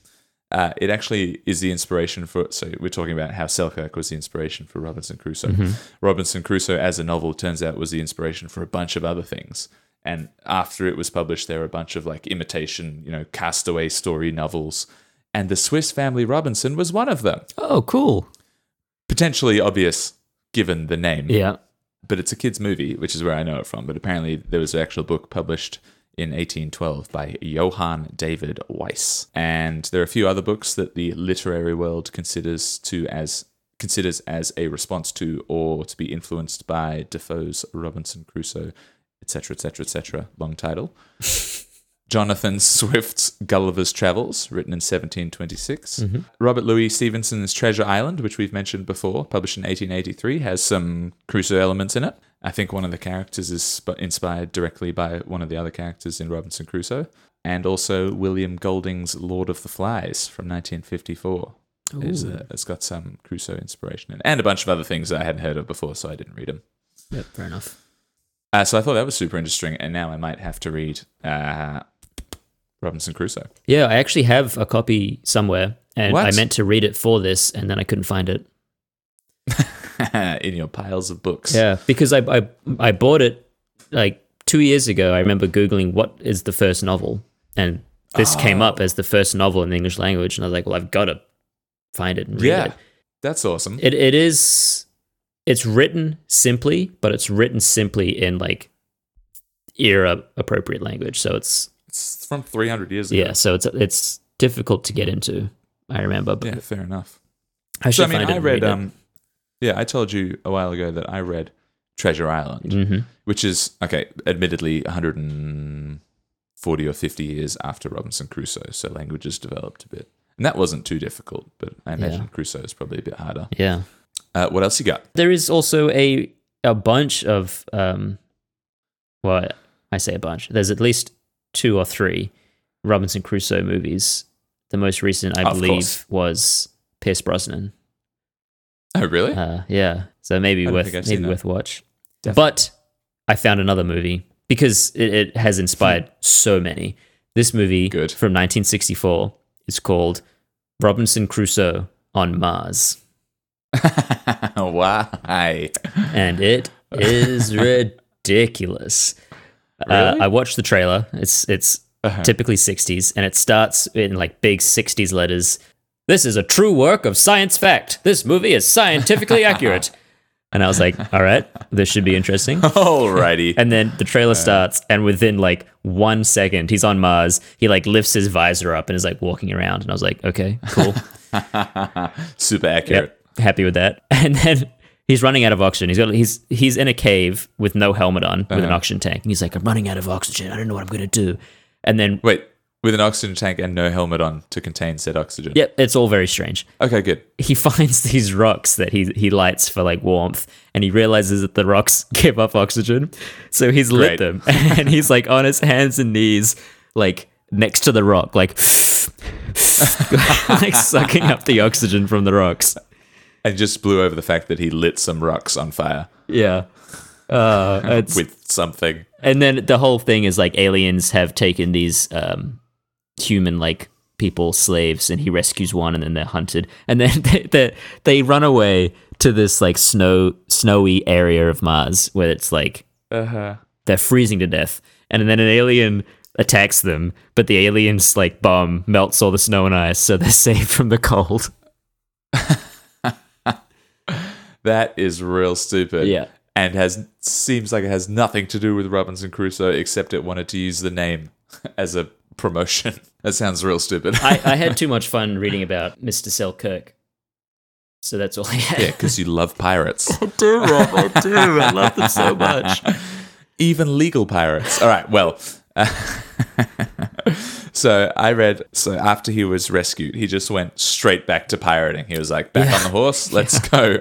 uh, it actually is the inspiration for. So we're talking about how Selkirk was the inspiration for Robinson Crusoe. Robinson Crusoe as a novel turns out was the inspiration for a bunch of other things. And after it was published, there were a bunch of like imitation, you know, castaway story novels. And the Swiss Family Robinson was one of them. Oh, cool. Potentially obvious given the name Yeah. but it's a kids' movie, which is where I know it from. But apparently, there was an actual book published in 1812 by Johann David Wyss, and there are a few other books that the literary world considers to as considers as a response to or to be influenced by Defoe's Robinson Crusoe, etc., etc., etc. Long title. [LAUGHS] Jonathan Swift's Gulliver's Travels, written in 1726. Mm-hmm. Robert Louis Stevenson's Treasure Island, which we've mentioned before, published in 1883, has some Crusoe elements in it. I think one of the characters is sp- inspired directly by one of the other characters in Robinson Crusoe. And also William Golding's Lord of the Flies from 1954. Is, uh, it's got some Crusoe inspiration in it. And a bunch of other things that I hadn't heard of before, so I didn't read them. Yep. Fair enough. Uh, so I thought that was super interesting, and now I might have to read uh, Robinson Crusoe. Yeah, I actually have a copy somewhere, and What? I meant to read it for this, and then I couldn't find it. [LAUGHS] [LAUGHS] in your piles of books. Yeah, because I I, I bought it like two years ago. I remember googling what is the first novel, and this came up as the first novel in the English language, and I was like, well, I've got to find it and read Yeah. it. That's awesome. It it is it's written simply, but it's written simply in like era appropriate language. So it's It's from 300 years ago. yeah, so it's it's difficult to get into. I remember, but Yeah, fair enough. I So, should I mean, find it. I read, read um, yeah, I told you a while ago that I read Treasure Island, hmm which is, okay, admittedly 140 or 50 years after Robinson Crusoe. So languages developed a bit. And that wasn't too difficult, but I imagine Yeah. Crusoe is probably a bit harder. Yeah. Uh, what else you got? There is also a a bunch of um well, I say a bunch. There's at least two or three Robinson Crusoe movies. The most recent, I Of believe, course. was Pierce Brosnan. Oh, really? Uh, yeah, so maybe worth think I've seen maybe worth watch. Definitely. But I found another movie because it, it has inspired so many. This movie Good. from 1964 is called Robinson Crusoe on Mars, [LAUGHS] Why? and it is [LAUGHS] ridiculous. Uh, I watched the trailer. It's it's Uh-huh. typically 60s, and it starts in like big 60s letters. This is a true work of science fact. This movie is scientifically [LAUGHS] accurate. And I was like, all right, this should be interesting. [LAUGHS] Alrighty. And then the trailer starts, and within like one second, he's on Mars. He like lifts his visor up and is like walking around. And I was like, okay, cool. [LAUGHS] Super accurate. yep, happy with that. And then he's running out of oxygen. He's got he's he's in a cave with no helmet on, with an uh-huh. oxygen tank. And he's like, I'm running out of oxygen. I don't know what I'm gonna do. And then, Wait, with an oxygen tank and no helmet on to contain said oxygen. yep, it's all very strange. Okay, good. he [LAUGHS] finds these rocks that he he lights for like warmth and he realizes that the rocks [LAUGHS] give up oxygen so he's lit them [LAUGHS] and he's like on his hands and knees like next to the rock like like sucking up the oxygen from the rocks And just blew over the fact that he lit some rocks on fire yeah uh it's with something. and then the whole thing is like aliens have taken these um human like people slaves and he rescues one and then they're hunted and then [LAUGHS] they, they, they run away to this like snow snowy area of mars where it's like Uh-huh. they're freezing to death and then an alien attacks them but the alien's like bomb melts all the snow and ice so they're [LAUGHS] saved from the cold [LAUGHS] That is real stupid. Yeah. And has seems like it has nothing to do with Robinson Crusoe except it wanted to use the name as a promotion. [LAUGHS] That sounds real stupid. I, I had [LAUGHS] too much fun reading about mr selkirk so that's all i had yeah, because you love pirates. [LAUGHS] I do, Rob. I do. I love them so much. Even legal pirates. All right, well. so I read, so after he was rescued, he just went straight back to pirating. He was like, back Yeah. on the horse, let's go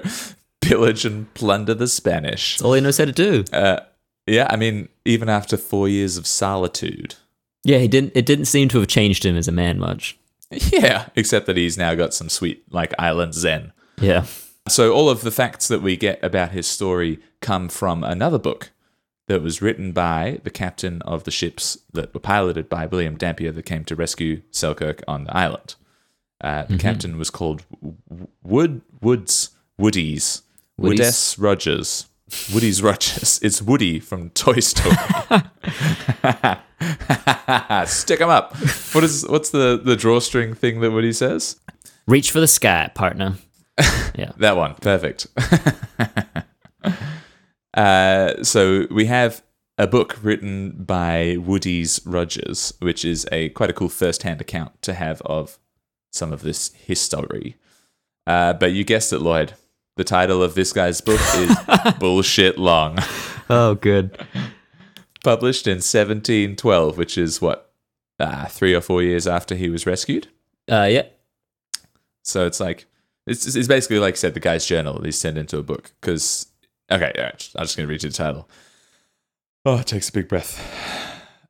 pillage and plunder the Spanish. That's all he knows how to do. Uh, yeah, I mean, even after four years of solitude. Yeah, he didn't. It didn't seem to have changed him as a man much. Yeah, except that he's now got some sweet, like, island zen. Yeah. So all of the facts that we get about his story come from another book that was written by the captain of the ships that were piloted by William Dampier that came to rescue Selkirk on the island. Uh, the captain was called Wood Woods Woodies Woodies? Woodes Rogers. Woody's Rogers. It's Woody from Toy Story. [LAUGHS] Stick him up. What is what's the the drawstring thing that Woody says? Reach for the sky, partner. [LAUGHS] Yeah. That one, perfect. [LAUGHS] uh, so we have a book written by Woody's Rogers, which is a quite a cool first-hand account to have of some of this history. Uh, but you guessed it, Lloyd. The title of this guy's book is [LAUGHS] Bullshit Long, Oh, good. published in 1712, which is what uh, three or four years after he was rescued. Uh, yeah. So it's like it's, it's basically like I said, the guy's journal he's turned into a book. Because okay, right, I'm just gonna read you the title. Oh, it takes a big breath.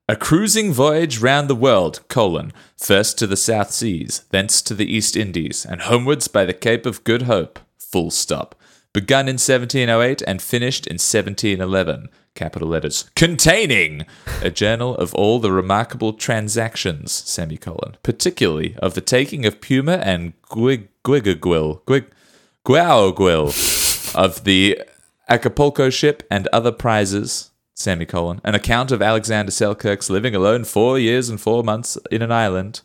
A cruising voyage round the world, colon, first to the South Seas, thence to the East Indies, and homewards by the Cape of Good Hope, full stop. Begun in 1708 and finished in 1711, capital letters, containing a journal of all the remarkable transactions, semicolon, particularly of the taking of Puna and Guig- Guigagwil, Guig- Guauguil, of the Acapulco ship and other prizes, semicolon, an account of Alexander Selkirk's living alone four years and four months in an island,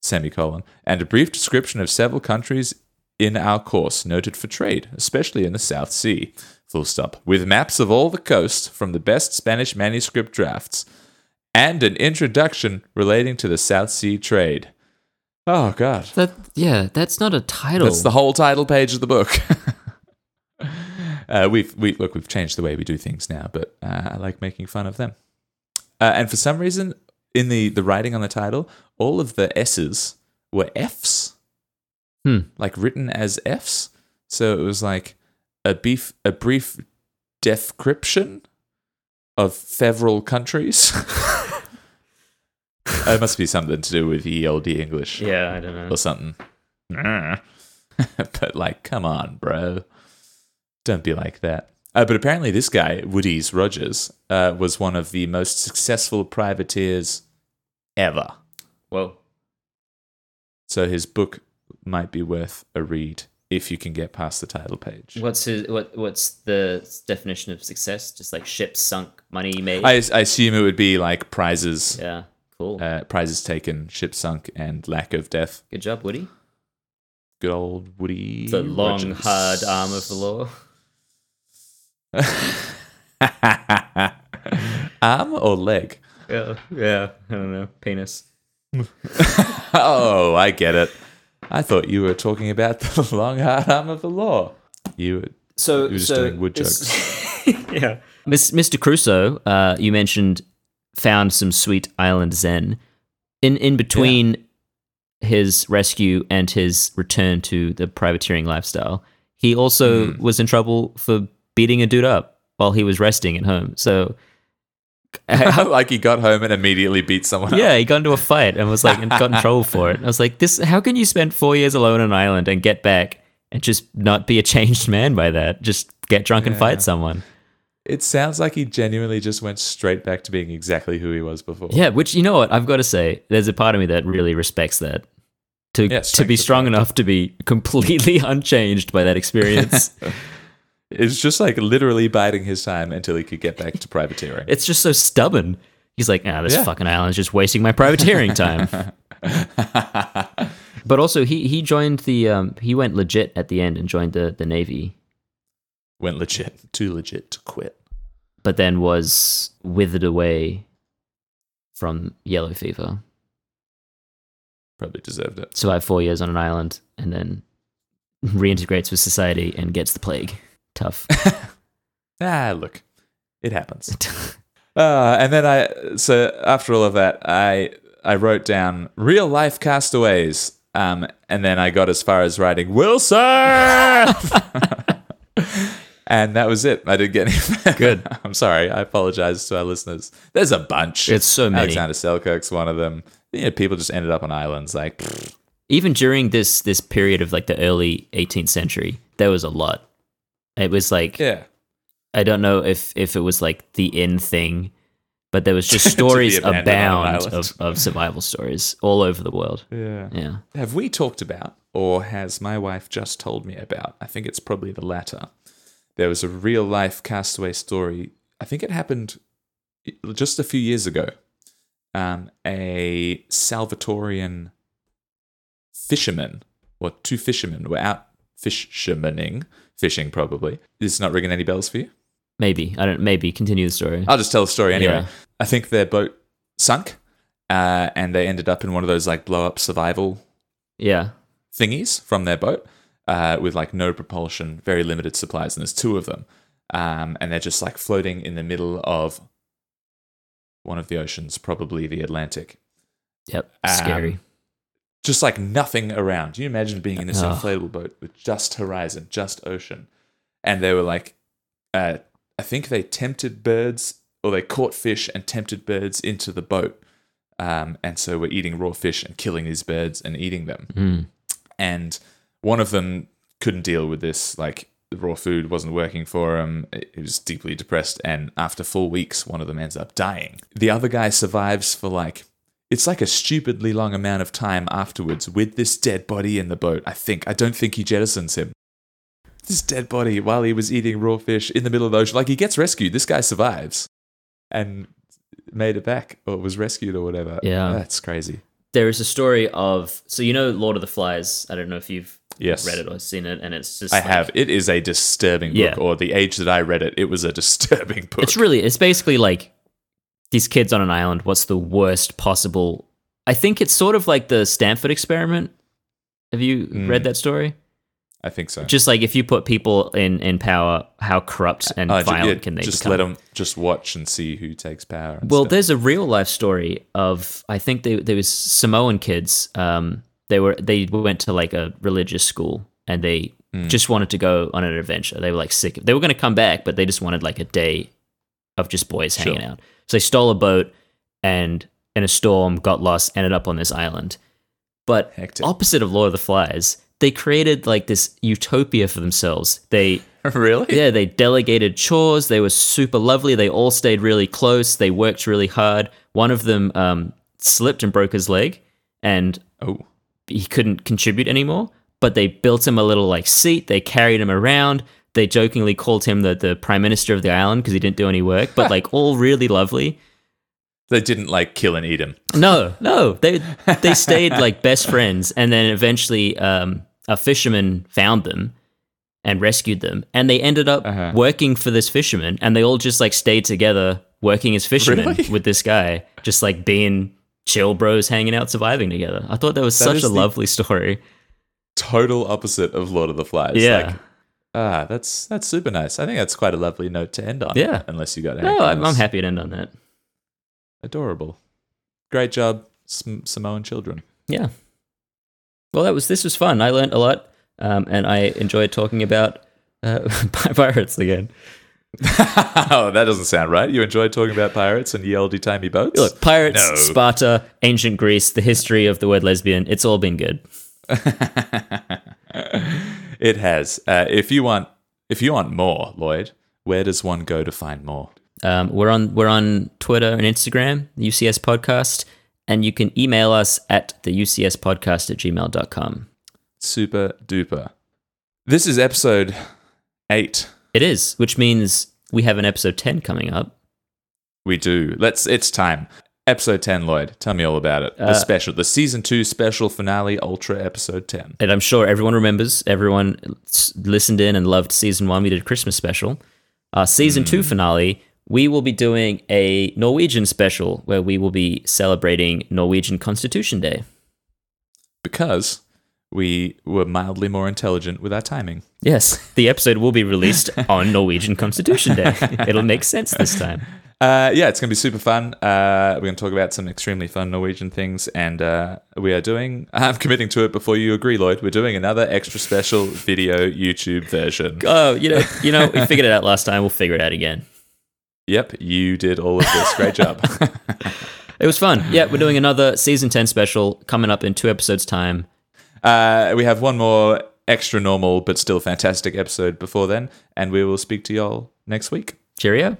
semicolon, and a brief description of several countries in our course noted for trade, especially in the South Sea, full stop, with maps of all the coast from the best Spanish manuscript drafts, and an introduction relating to the South Sea trade. Oh, God. That yeah, that's not a title. That's the whole title page of the book. [LAUGHS] uh, we've we look we've changed the way we do things now, but uh, I like making fun of them. Uh, and for some reason, in the the writing on the title, all of the S's were F's, Hmm. like written as F's. So it was like a beef, a brief description of several countries. [LAUGHS] it must be something to do with ELD English Yeah, I don't know. or something. [LAUGHS] but like, come on, bro. Don't be like that. Uh, but apparently, this guy, Woody's Rogers, uh, was one of the most successful privateers ever. Well, So his book might be worth a read if you can get past the title page. What's his what what's the definition of success? Just like ships sunk, money made. I, I assume it would be like prizes, yeah, cool. uh, prizes taken, ship sunk, and lack of death. Good job, Woody. Good old Woody. The long, Rogers. hard arm of the law. [LAUGHS] Arm or leg? Yeah, yeah. I don't know. Penis. [LAUGHS] Oh, I get it. I thought you were talking about [LAUGHS] the long hard arm of the law. You were, So, You were just so doing wood it's- [LAUGHS] yeah. Miss, Mr. Crusoe, uh, you mentioned found some sweet island zen. In in between his rescue and his return to the privateering lifestyle, he also Hmm. was in trouble for beating a dude up while he was resting at home. So, Uh, [LAUGHS] like he got home and immediately beat someone up. yeah, he got into a fight and was like and got in [LAUGHS] trouble for it. I was like, this. How can you spend four years alone on an island and get back and just not be a changed man by that? Just get drunk and fight someone. It sounds like he genuinely just went straight back to being exactly who he was before. Yeah, which you know what I've got to say, there's a part of me that really respects that. To Yeah, to be strong enough to be completely [LAUGHS] unchanged by that experience. It's just like literally biding his time until he could get back to privateering. it's just so stubborn. He's like, ah, this Yeah. fucking island's just wasting my privateering time. [LAUGHS] but also, he he joined the um he went legit at the end and joined the the navy, Went legit, too legit to quit. but then was withered away from yellow fever. Probably deserved it. Survived four years on an island and then reintegrates with society and gets the plague. Tough. [LAUGHS] Ah, look, it happens. [LAUGHS] Uh, and then I, so after all of that, I I wrote down real life castaways. Um, and then I got as far as writing Wilson, [LAUGHS] and that was it. I didn't get any. Good. I'm sorry. I apologize to our listeners. There's a bunch. It's so many. Alexander Selkirk's one of them. You know, people just ended up on islands. Like, even during this this period of like the early 18th century there was a lot it was like yeah, i don't know if if it was like the in thing but there was just [LAUGHS] stories abandoned on an abound of, of survival stories all over the world yeah. yeah Have we talked about, or has my wife just told me about? I think it's probably the latter. There was a real life castaway story. I think it happened just a few years ago. Um, a Salvadorian fisherman, or two fishermen, were out fishermaning, fishing probably. This is not ringing any bells for you? maybe i don't maybe continue the story I'll just tell the story anyway. Yeah. I think their boat sunk, uh, and they ended up in one of those like blow up survival yeah thingies from their boat uh, with like no propulsion, very limited supplies, and there's two of them, um, and they're just like floating in the middle of one of the oceans, probably the Atlantic. yep Um, scary Just like nothing around. Can you imagine being in this Ugh. inflatable boat with just horizon, just ocean? And they were like, uh, I think they tempted birds or they caught fish and tempted birds into the boat. Um, and so we're eating raw fish and killing these birds and eating them. Mm. and one of them couldn't deal with this like the raw food wasn't working for him he was deeply depressed and after four weeks one of them ends up dying the other guy survives for like it's like a stupidly long amount of time afterwards with this dead body in the boat i think. I don't think he jettisons him. This dead body while he was eating raw fish in the middle of the ocean. Like he gets rescued. This guy survives. And made it back or was rescued or whatever. Yeah. that's crazy. There is a story of so you know lord of the flies? I don't know if you've yes. read it or seen it and it's just I like- have. It is a disturbing book, Yeah. or the age that I read it, it was a [LAUGHS] disturbing book. It's really, it's basically like these kids on an island. What's the worst possible? I think it's sort of like the Stanford experiment. Have you Mm. read that story? I think so. Just like if you put people in, in power, how corrupt and Uh, violent yeah, can they be? just become? let them just watch and see who takes power. Well, stuff. there's a real life story of I think they, there was Samoan kids. Um, they were they went to like a religious school and they Hmm. just wanted to go on an adventure. They were like sick. They were going to come back, but they just wanted like a day of just boys Sure. hanging out. So they stole a boat and in a storm got lost, ended up on this island. But Hectic. opposite of Lord of the Flies, they created like this utopia for themselves. They [LAUGHS] really? yeah, they delegated chores. They were super lovely. They all stayed really close. They worked really hard. One of them um, slipped and broke his leg, and Oh, he couldn't contribute anymore. But they built him a little like seat. They carried him around. They jokingly called him the, the prime minister of the island because he didn't do any work. But like all really lovely. they didn't like kill and eat him. No, no, they they stayed like best friends, and then eventually um, a fisherman found them and rescued them, and they ended up Uh-huh. working for this fisherman, and they all just like stayed together working as fishermen Really? with this guy, just like being chill bros, hanging out, surviving together. I thought that was That such a lovely story. Total opposite of Lord of the Flies. Yeah. Like, ah, that's that's super nice. I think that's quite a lovely note to end on. Yeah. Unless you got No, I'm, I'm happy to end on that. Adorable. Great job, Sam- Samoan children. Yeah. Well, that was this was fun. I learned a lot, um, and I enjoyed talking about uh, [LAUGHS] pirates again. [LAUGHS] oh, that doesn't sound right. You enjoyed talking about pirates and ye olde timey boats? Look, pirates, No. Sparta, ancient Greece, the history of the word lesbian, it's all been good. [LAUGHS] it has. Uh, if you want, if you want more, Lloyd, where does one go to find more? Um, we're on we're on Twitter and Instagram, UCS Podcast, and you can email us at the UCS Podcast at gmail.com. Super duper. This is episode eight. It is, which means we have an episode 10 coming up. We do. Let's. It's time. Episode ten, Lloyd. Tell me all about it. The Uh, special, the season two special finale, ultra episode ten. And I'm sure everyone remembers, everyone listened in and loved season one. We did a Christmas special. Our season two finale, we will be doing a Norwegian special where we will be celebrating Norwegian Constitution Day. Because we were mildly more intelligent with our timing. Yes, the episode will be released [LAUGHS] on Norwegian Constitution Day. [LAUGHS] It'll make sense this time. Uh, yeah, it's going to be super fun. Uh, we're going to talk about some extremely fun Norwegian things, and uh, we are doing. [LAUGHS] I'm committing to it before you agree, Lloyd. We're doing another extra special video YouTube version. [LAUGHS] Oh, you know, you know, we figured it out last time. We'll figure it out again. Yep, you did all of this. Great job. [LAUGHS] It was fun. Yeah, we're doing another season ten special coming up in two episodes' time. uh, we have one more extra normal but still fantastic episode before then, and we will speak to y'all next week. Cheerio.